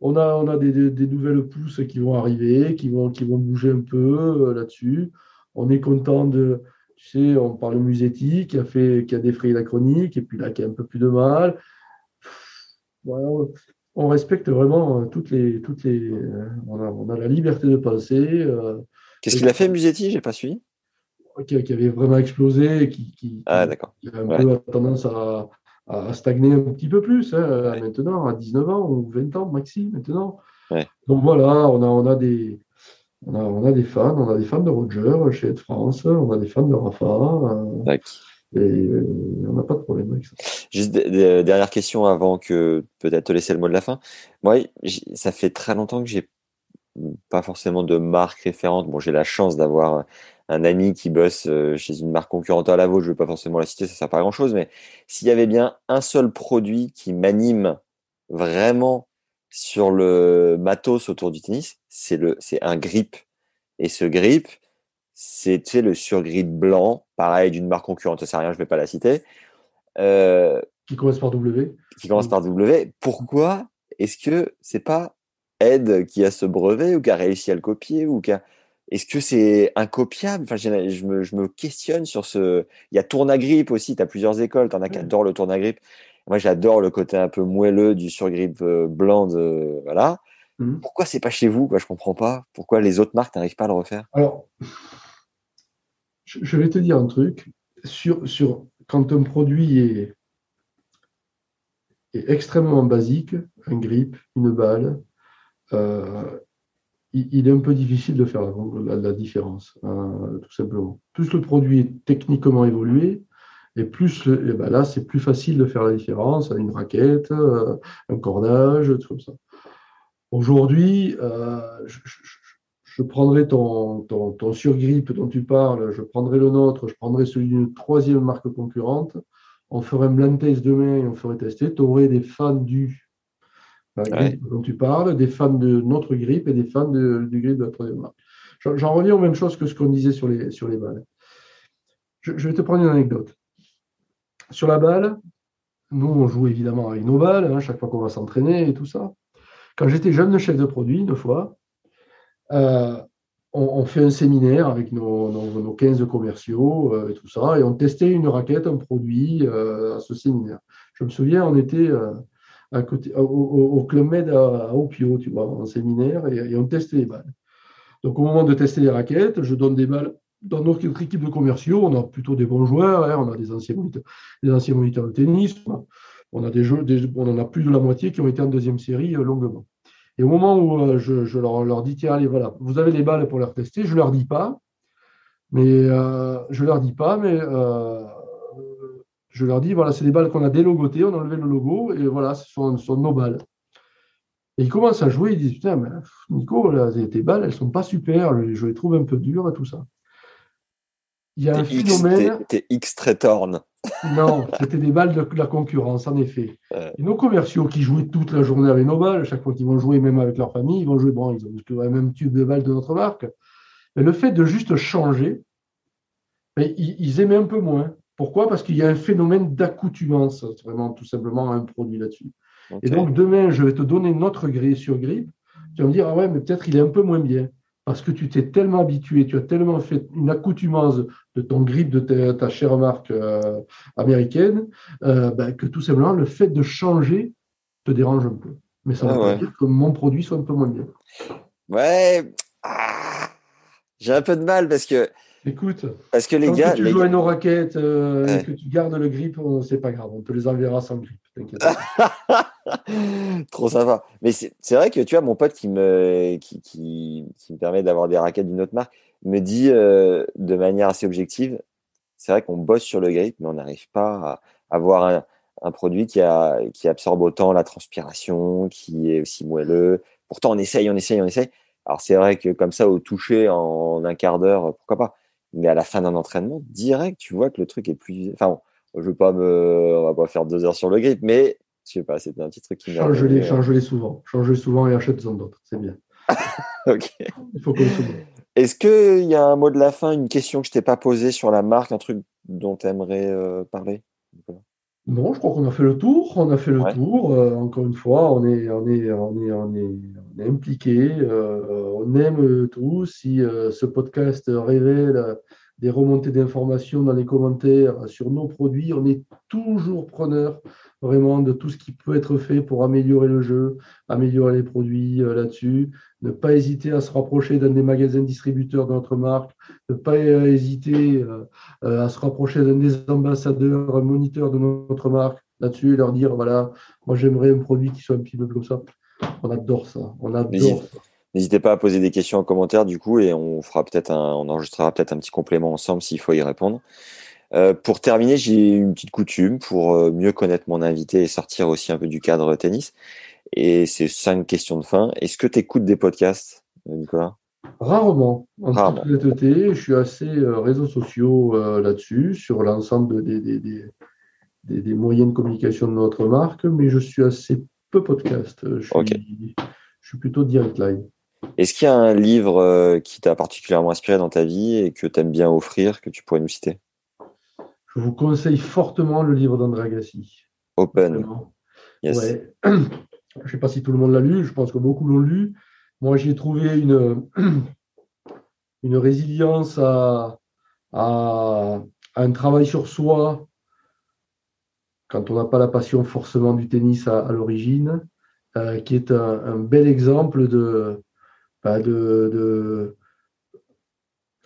on a, on a des, des, nouvelles pousses qui vont arriver, qui vont, qui vont bouger un peu là-dessus. On est content de tu sais, on parle de Musetti qui a, fait, qui a défrayé la chronique et puis là qui a un peu plus de mal. On respecte vraiment euh, toutes les. Toutes les euh, on, a, la liberté de penser. Euh, Qu'est-ce qu'il a fait, Musetti? J'ai pas suivi. Qui, avait vraiment explosé, qui, qui, ah, a un peu tendance à, stagner un petit peu plus hein, maintenant, à 19 ans ou 20 ans maxi maintenant. Donc voilà, on a, on a des, on a, des fans, on a des fans de Roger chez Ed France, on a des fans de Rafa. Euh, et euh, on. Juste dernière question avant que peut-être te laisser le mot de la fin. Moi, ça fait très longtemps que j'ai pas forcément de marque référente. Bon, j'ai la chance d'avoir un ami qui bosse euh, chez une marque concurrente à la vôtre. Je ne vais pas forcément la citer, ça ne sert pas à grand chose. Mais s'il y avait bien un seul produit qui m'anime vraiment sur le matos autour du tennis, c'est c'est un grip. Et ce grip, c'est le surgrip blanc, pareil d'une marque concurrente, ça sert à rien, je vais pas la citer. Euh, qui commence par W. Qui commence par W. Pourquoi est-ce que c'est pas Ed qui a ce brevet ou qui a réussi à le copier ou Est-ce que c'est incopiable? Enfin, je, me, je me questionne sur ce. Il y a Tournagrip aussi, tu as plusieurs écoles, tu en as qui adorent le Tournagrip. Moi, j'adore le côté un peu moelleux du surgrip euh, blanc. De, voilà. Mmh. Pourquoi c'est pas chez vous? Quoi, Je comprends pas. Pourquoi les autres marques n'arrivent pas à le refaire? Alors, je vais te dire un truc. Sur, sur, quand un produit est, est extrêmement basique, un grip, une balle, euh, il, est un peu difficile de faire la, différence, hein, tout simplement. Plus le produit est techniquement évolué, et plus, et ben là, c'est plus facile de faire la différence à une raquette, euh, un cordage, tout comme ça. Aujourd'hui, euh, je, prendrai ton, ton, ton surgrip dont tu parles, je prendrai le nôtre, je prendrai celui d'une troisième marque concurrente. On ferait un blind test demain et on ferait tester. Tu aurais des fans du grip dont tu parles, des fans de notre grip et des fans du grip de la troisième marque. J'en reviens aux mêmes choses que ce qu'on disait sur les, sur les balles. Je, je vais te prendre une anecdote. Sur la balle, nous, on joue évidemment avec nos balles, hein, chaque fois qu'on va s'entraîner et tout ça. Quand j'étais jeune chef de produit, une fois, euh, on, fait un séminaire avec nos, 15 commerciaux euh, et tout ça, et on testait une raquette, un produit euh, à ce séminaire. Je me souviens, on était côté, au, Club Med à, Opio, tu vois, en séminaire, et, on testait les balles. Donc, au moment de tester les raquettes, je donne des balles dans notre équipe de commerciaux, on a plutôt des bons joueurs, hein. on a des anciens, moniteurs, de tennis, on a des jeux, on en a plus de la moitié qui ont été en deuxième série longuement. Et au moment où euh, je, leur, dis, tiens, allez, voilà, vous avez les balles pour les tester, je leur dis pas, mais euh, je leur dis pas, mais je leur dis, voilà, c'est des balles qu'on a délogotées, on a enlevé le logo, et voilà, ce sont, nos balles. Et ils commencent à jouer, ils disent, putain, mais Nico, tes balles, elles sont pas super, je les trouve un peu dures et tout ça. Il y a un phénomène. T'es X Tretorn. Non, c'était des balles de la concurrence, en effet. Et nos commerciaux qui jouaient toute la journée avec nos balles, chaque fois qu'ils vont jouer, même avec leur famille, ils vont jouer, bon, ils ont le même tube de balles de notre marque. Mais le fait de juste changer, mais ils, aimaient un peu moins. Pourquoi? Parce qu'il y a un phénomène d'accoutumance, vraiment, tout simplement, à un produit là-dessus. Et donc, demain, je vais te donner notre grille sur grippe. Tu vas me dire, ah ouais, mais peut-être il est un peu moins bien parce que tu t'es tellement habitué, tu as tellement fait une accoutumance de ton grip de ta, chère marque euh, américaine, euh, ben, que tout simplement le fait de changer te dérange un peu. Mais ça ne veut pas dire que mon produit soit un peu moins bien. Ouais, ah, j'ai un peu de mal parce que Écoute, parce que les gars, que tu joues à nos raquettes, euh, que tu gardes le grip, c'est pas grave, on te les enverra sans grip. Trop sympa. Mais c'est vrai que tu vois, mon pote qui me, qui, qui, me permet d'avoir des raquettes d'une autre marque me dit euh, de manière assez objective c'est vrai qu'on bosse sur le grip, mais on n'arrive pas à avoir un produit qui, a, qui absorbe autant la transpiration, qui est aussi moelleux. Pourtant, on essaye, on essaye, on essaye. Alors, c'est vrai que comme ça, au toucher, en un quart d'heure, pourquoi pas. Mais à la fin d'un entraînement, direct, tu vois que le truc est plus. Enfin, je veux pas me. On va pas faire deux heures sur le grip, mais je sais pas, c'était un petit truc qui Change-les, change-les souvent. Change-les souvent et achète-en d'autres. C'est bien. ok. Il faut consommer. Est-ce qu'il y a un mot de la fin, une question que je t'ai pas posée sur la marque, un truc dont tu aimerais euh, parler Non, je crois qu'on a fait le tour. On a fait le Ouais. tour. Euh, encore une fois, on est, on est, on est, on est, on est impliqué. Euh, on aime tout. Si euh, ce podcast révèle euh, des remontées d'informations dans les commentaires sur nos produits, on est toujours preneur vraiment de tout ce qui peut être fait pour améliorer le jeu, améliorer les produits euh, là-dessus. Ne pas hésiter à se rapprocher d'un des magasins distributeurs de notre marque. Ne pas euh, hésiter euh, à se rapprocher d'un des ambassadeurs, un moniteur de notre marque là-dessus et leur dire voilà, moi j'aimerais un produit qui soit un petit peu comme ça. On adore ça. On adore ça. N'hésitez pas à poser des questions en commentaire du coup et on fera peut-être un, on enregistrera peut-être un petit complément ensemble s'il faut y répondre. Euh, pour terminer, j'ai une petite coutume pour euh, mieux connaître mon invité et sortir aussi un peu du cadre tennis. Et c'est cinq questions de fin. Est-ce que tu écoutes des podcasts, Nicolas? Rarement, en Rarement. je suis assez euh, réseaux sociaux euh, là-dessus, sur l'ensemble des, des, des, des- des moyens de communication de notre marque, mais je suis assez peu podcast. Je suis, je suis plutôt direct live. Est-ce qu'il y a un livre euh, qui t'a particulièrement inspiré dans ta vie et que tu aimes bien offrir, que tu pourrais nous citer? Je vous conseille fortement le livre d'André Agassi. Open. Yes. Ouais. Je ne sais pas si tout le monde l'a lu, je pense que beaucoup l'ont lu. Moi, j'ai trouvé une, une résilience à, à- à un travail sur soi quand on n'a pas la passion forcément du tennis à, à l'origine, euh, qui est un, un bel exemple de, bah, de, de-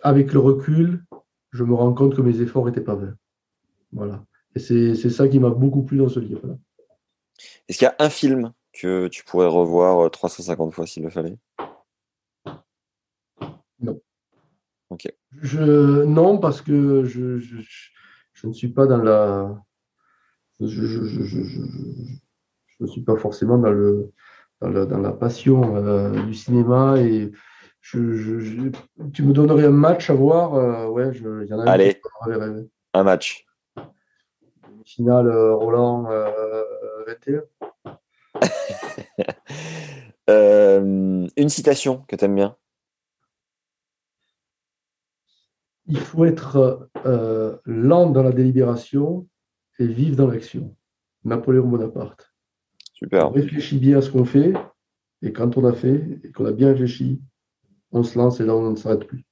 Avec le recul, je me rends compte que mes efforts n'étaient pas vains. Voilà. Et c'est ça qui m'a beaucoup plu dans ce livre-là. Est-ce qu'il y a un film que tu pourrais revoir euh, 350 fois s'il le fallait? Je, non, parce que je, je, je- ne suis pas dans la. Je, je, je, je, je- je- je ne suis pas forcément dans, le, dans, la, dans la passion euh, du cinéma. Et je, je- je- tu me donnerais un match à voir. euh, ouais, je- y en a un Allez. Un match. Finale euh, Roland euh, 21. Une citation que tu aimes bien Il faut être lent dans la délibération et vif dans l'action. Napoléon Bonaparte. Super. On réfléchit bien à ce qu'on fait, et quand on a fait, et qu'on a bien réfléchi, on se lance et là, on ne s'arrête plus.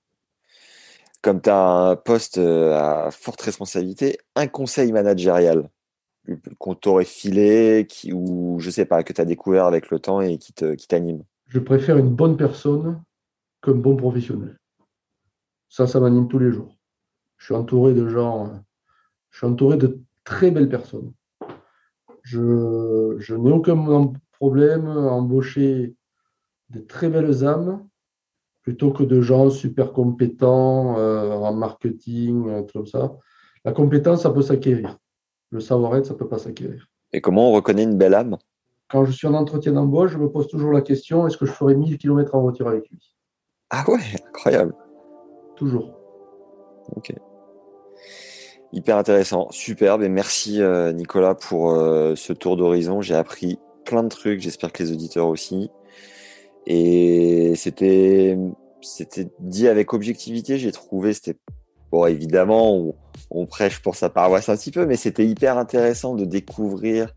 Comme tu as un poste euh, à forte responsabilité, un conseil managérial qu'on t'aurait filé qui, ou je sais pas, que tu as découvert avec le temps et qui te- qui t'anime. Je préfère une bonne personne qu'un bon professionnel. Ça, ça m'anime tous les jours. Je suis entouré de gens, je suis entouré de très belles personnes. Je, je n'ai aucun problème à embaucher de très belles âmes plutôt que de gens super compétents euh, en marketing, truc comme ça. La compétence, ça peut s'acquérir. Le savoir-être, ça ne peut pas s'acquérir. Et comment on reconnaît une belle âme? Quand je suis en entretien d'embauche, je me pose toujours la question est-ce que je ferai 1000 km en voiture avec lui? Ah ouais, incroyable. Toujours. Ok. Hyper intéressant, superbe et merci euh, Nicolas pour euh, ce tour d'horizon. J'ai appris plein de trucs, j'espère que les auditeurs aussi. Et c'était c'était dit avec objectivité, j'ai trouvé c'était bon évidemment on, on prêche pour sa paroisse un petit peu, mais c'était hyper intéressant de découvrir,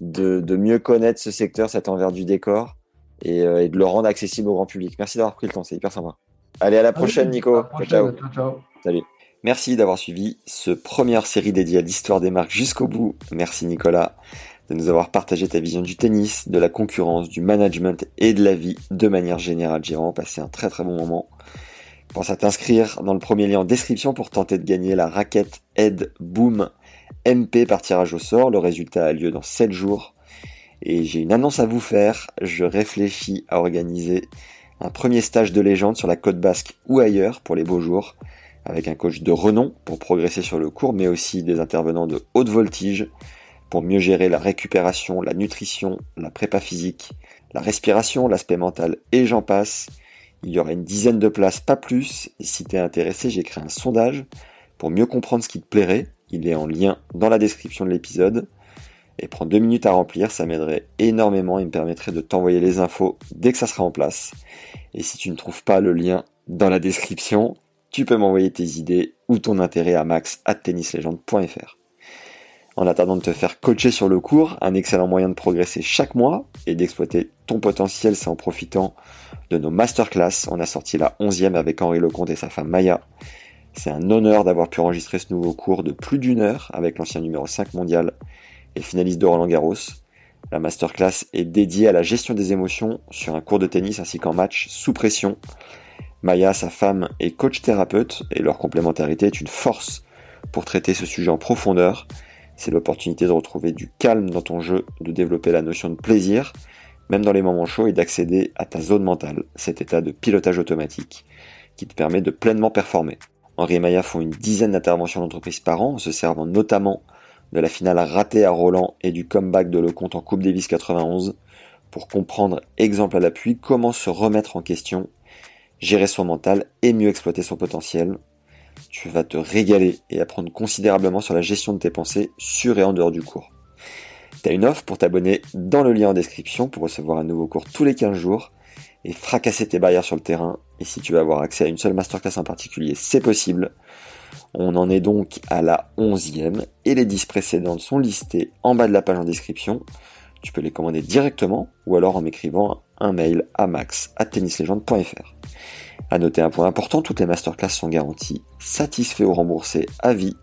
de, de mieux connaître ce secteur, cet envers du décor et, euh, et de le rendre accessible au grand public. Merci d'avoir pris le temps, c'est hyper sympa. Allez à la prochaine Nico. À la prochaine. ciao. ciao, ciao. Salut. Merci d'avoir suivi ce première série dédiée à l'histoire des marques jusqu'au bout. Merci Nicolas de nous avoir partagé ta vision du tennis, de la concurrence, du management et de la vie de manière générale. J'ai vraiment passé un très très bon moment. Pense à t'inscrire dans le premier lien en description pour tenter de gagner la raquette Ed Boom MP par tirage au sort. Le résultat a lieu dans 7 jours. Et j'ai une annonce à vous faire. Je réfléchis à organiser un premier stage de légende sur la côte basque ou ailleurs pour les beaux jours avec un coach de renom pour progresser sur le cours, mais aussi des intervenants de haute voltige pour mieux gérer la récupération, la nutrition, la prépa physique, la respiration, l'aspect mental et j'en passe. Il y aura une dizaine de places, pas plus. Si t'es intéressé, j'ai créé un sondage pour mieux comprendre ce qui te plairait. Il est en lien dans la description de l'épisode. Et prends deux minutes à remplir, ça m'aiderait énormément et me permettrait de t'envoyer les infos dès que ça sera en place. Et si tu ne trouves pas le lien dans la description, tu peux m'envoyer tes idées ou ton intérêt à max at tennislegende.fr. En attendant de te faire coacher sur le cours, un excellent moyen de progresser chaque mois et d'exploiter ton potentiel, c'est en profitant de nos masterclass. On a sorti la 11e avec Henri Lecomte et sa femme Maya. C'est un honneur d'avoir pu enregistrer ce nouveau cours de plus d'une heure avec l'ancien numéro 5 mondial et finaliste de Roland Garros. La masterclass est dédiée à la gestion des émotions sur un cours de tennis ainsi qu'en match sous pression. Maya, sa femme, est coach thérapeute et leur complémentarité est une force pour traiter ce sujet en profondeur. C'est l'opportunité de retrouver du calme dans ton jeu, de développer la notion de plaisir, même dans les moments chauds, et d'accéder à ta zone mentale, cet état de pilotage automatique qui te permet de pleinement performer. Henri et Maya font une dizaine d'interventions d'entreprise par an, en se servant notamment de la finale ratée à Roland et du comeback de Lecomte en Coupe Davis 91 pour comprendre, exemple à l'appui, comment se remettre en question, gérer son mental et mieux exploiter son potentiel. Tu vas te régaler et apprendre considérablement sur la gestion de tes pensées sur et en dehors du cours. Tu as une offre pour t'abonner dans le lien en description pour recevoir un nouveau cours tous les 15 jours et fracasser tes barrières sur le terrain. Et si tu veux avoir accès à une seule masterclass en particulier, c'est possible. On en est donc à la 11e et les 10 précédentes sont listées en bas de la page en description. Tu peux les commander directement ou alors en m'écrivant un mail à max à tennislegende.fr. À noter un point important, toutes les masterclass sont garanties satisfaits ou remboursés à vie.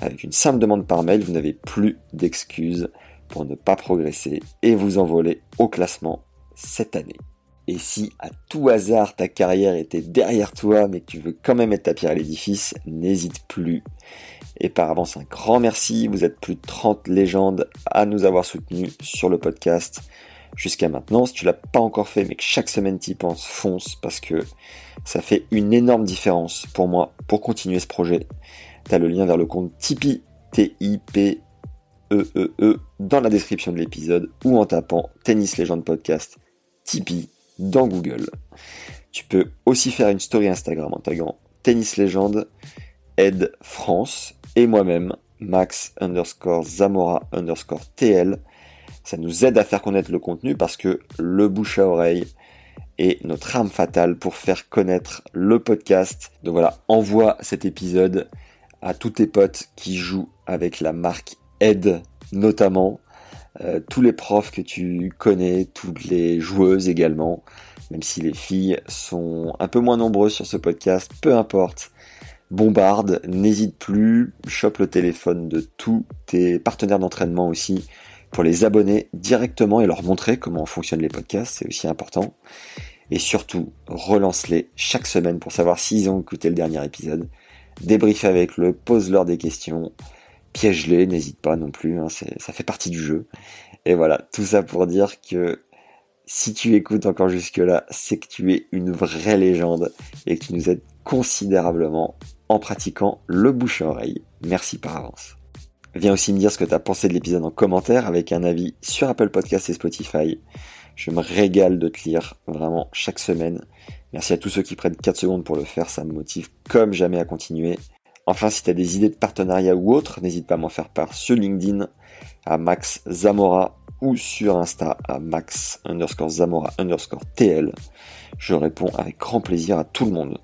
Avec une simple demande par mail, vous n'avez plus d'excuses pour ne pas progresser et vous envoler au classement cette année. Et si à tout hasard ta carrière était derrière toi mais que tu veux quand même mettre ta pierre à l'édifice, n'hésite plus. Et par avance un grand merci, vous êtes plus de 30 légendes à nous avoir soutenus sur le podcast jusqu'à maintenant. Si tu l'as pas encore fait mais que chaque semaine t'y penses, fonce parce que ça fait une énorme différence pour moi pour continuer ce projet. Tu as le lien vers le compte Tipeee, T-I-P E -E dans la description de l'épisode ou en tapant Tennis Legend Podcast Tipeee dans Google. Tu peux aussi faire une story Instagram en taguant Tennis Légende, Ed France et moi-même, Max underscore Zamora underscore TL. Ça nous aide à faire connaître le contenu parce que le bouche à oreille est notre arme fatale pour faire connaître le podcast. Donc voilà, envoie cet épisode à tous tes potes qui jouent avec la marque Ed notamment. Euh, tous les profs que tu connais, toutes les joueuses également, même si les filles sont un peu moins nombreuses sur ce podcast, peu importe. Bombarde, n'hésite plus, chope le téléphone de tous tes partenaires d'entraînement aussi pour les abonner directement et leur montrer comment fonctionnent les podcasts, c'est aussi important. Et surtout, relance-les chaque semaine pour savoir s'ils ont écouté le dernier épisode. Débrief avec le, pose-leur des questions, piège-les, n'hésite pas non plus, hein, ça fait partie du jeu. Et voilà, tout ça pour dire que si tu écoutes encore jusque-là, c'est que tu es une vraie légende et que tu nous aides considérablement en pratiquant le bouche à oreille. Merci par avance. Viens aussi me dire ce que tu as pensé de l'épisode en commentaire avec un avis sur Apple Podcast et Spotify. Je me régale de te lire vraiment chaque semaine. Merci à tous ceux qui prennent 4 secondes pour le faire, ça me motive comme jamais à continuer. Enfin, si tu des idées de partenariat ou autre, n'hésite pas à m'en faire part sur LinkedIn à Max Zamora ou sur Insta à Max underscore Zamora underscore TL. Je réponds avec grand plaisir à tout le monde.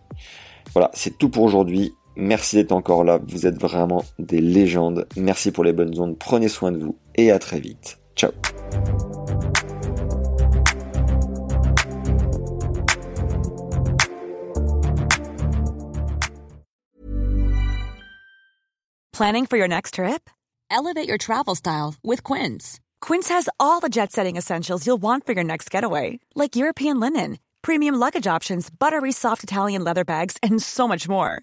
Voilà, c'est tout pour aujourd'hui. Merci d'être encore là. Vous êtes vraiment des légendes. Merci pour les bonnes ondes. Prenez soin de vous et à très vite. Ciao. Planning for your next trip? Elevate your travel style with Quince. Quince has all the jet setting essentials you'll want for your next getaway, like European linen, premium luggage options, buttery soft Italian leather bags, and so much more.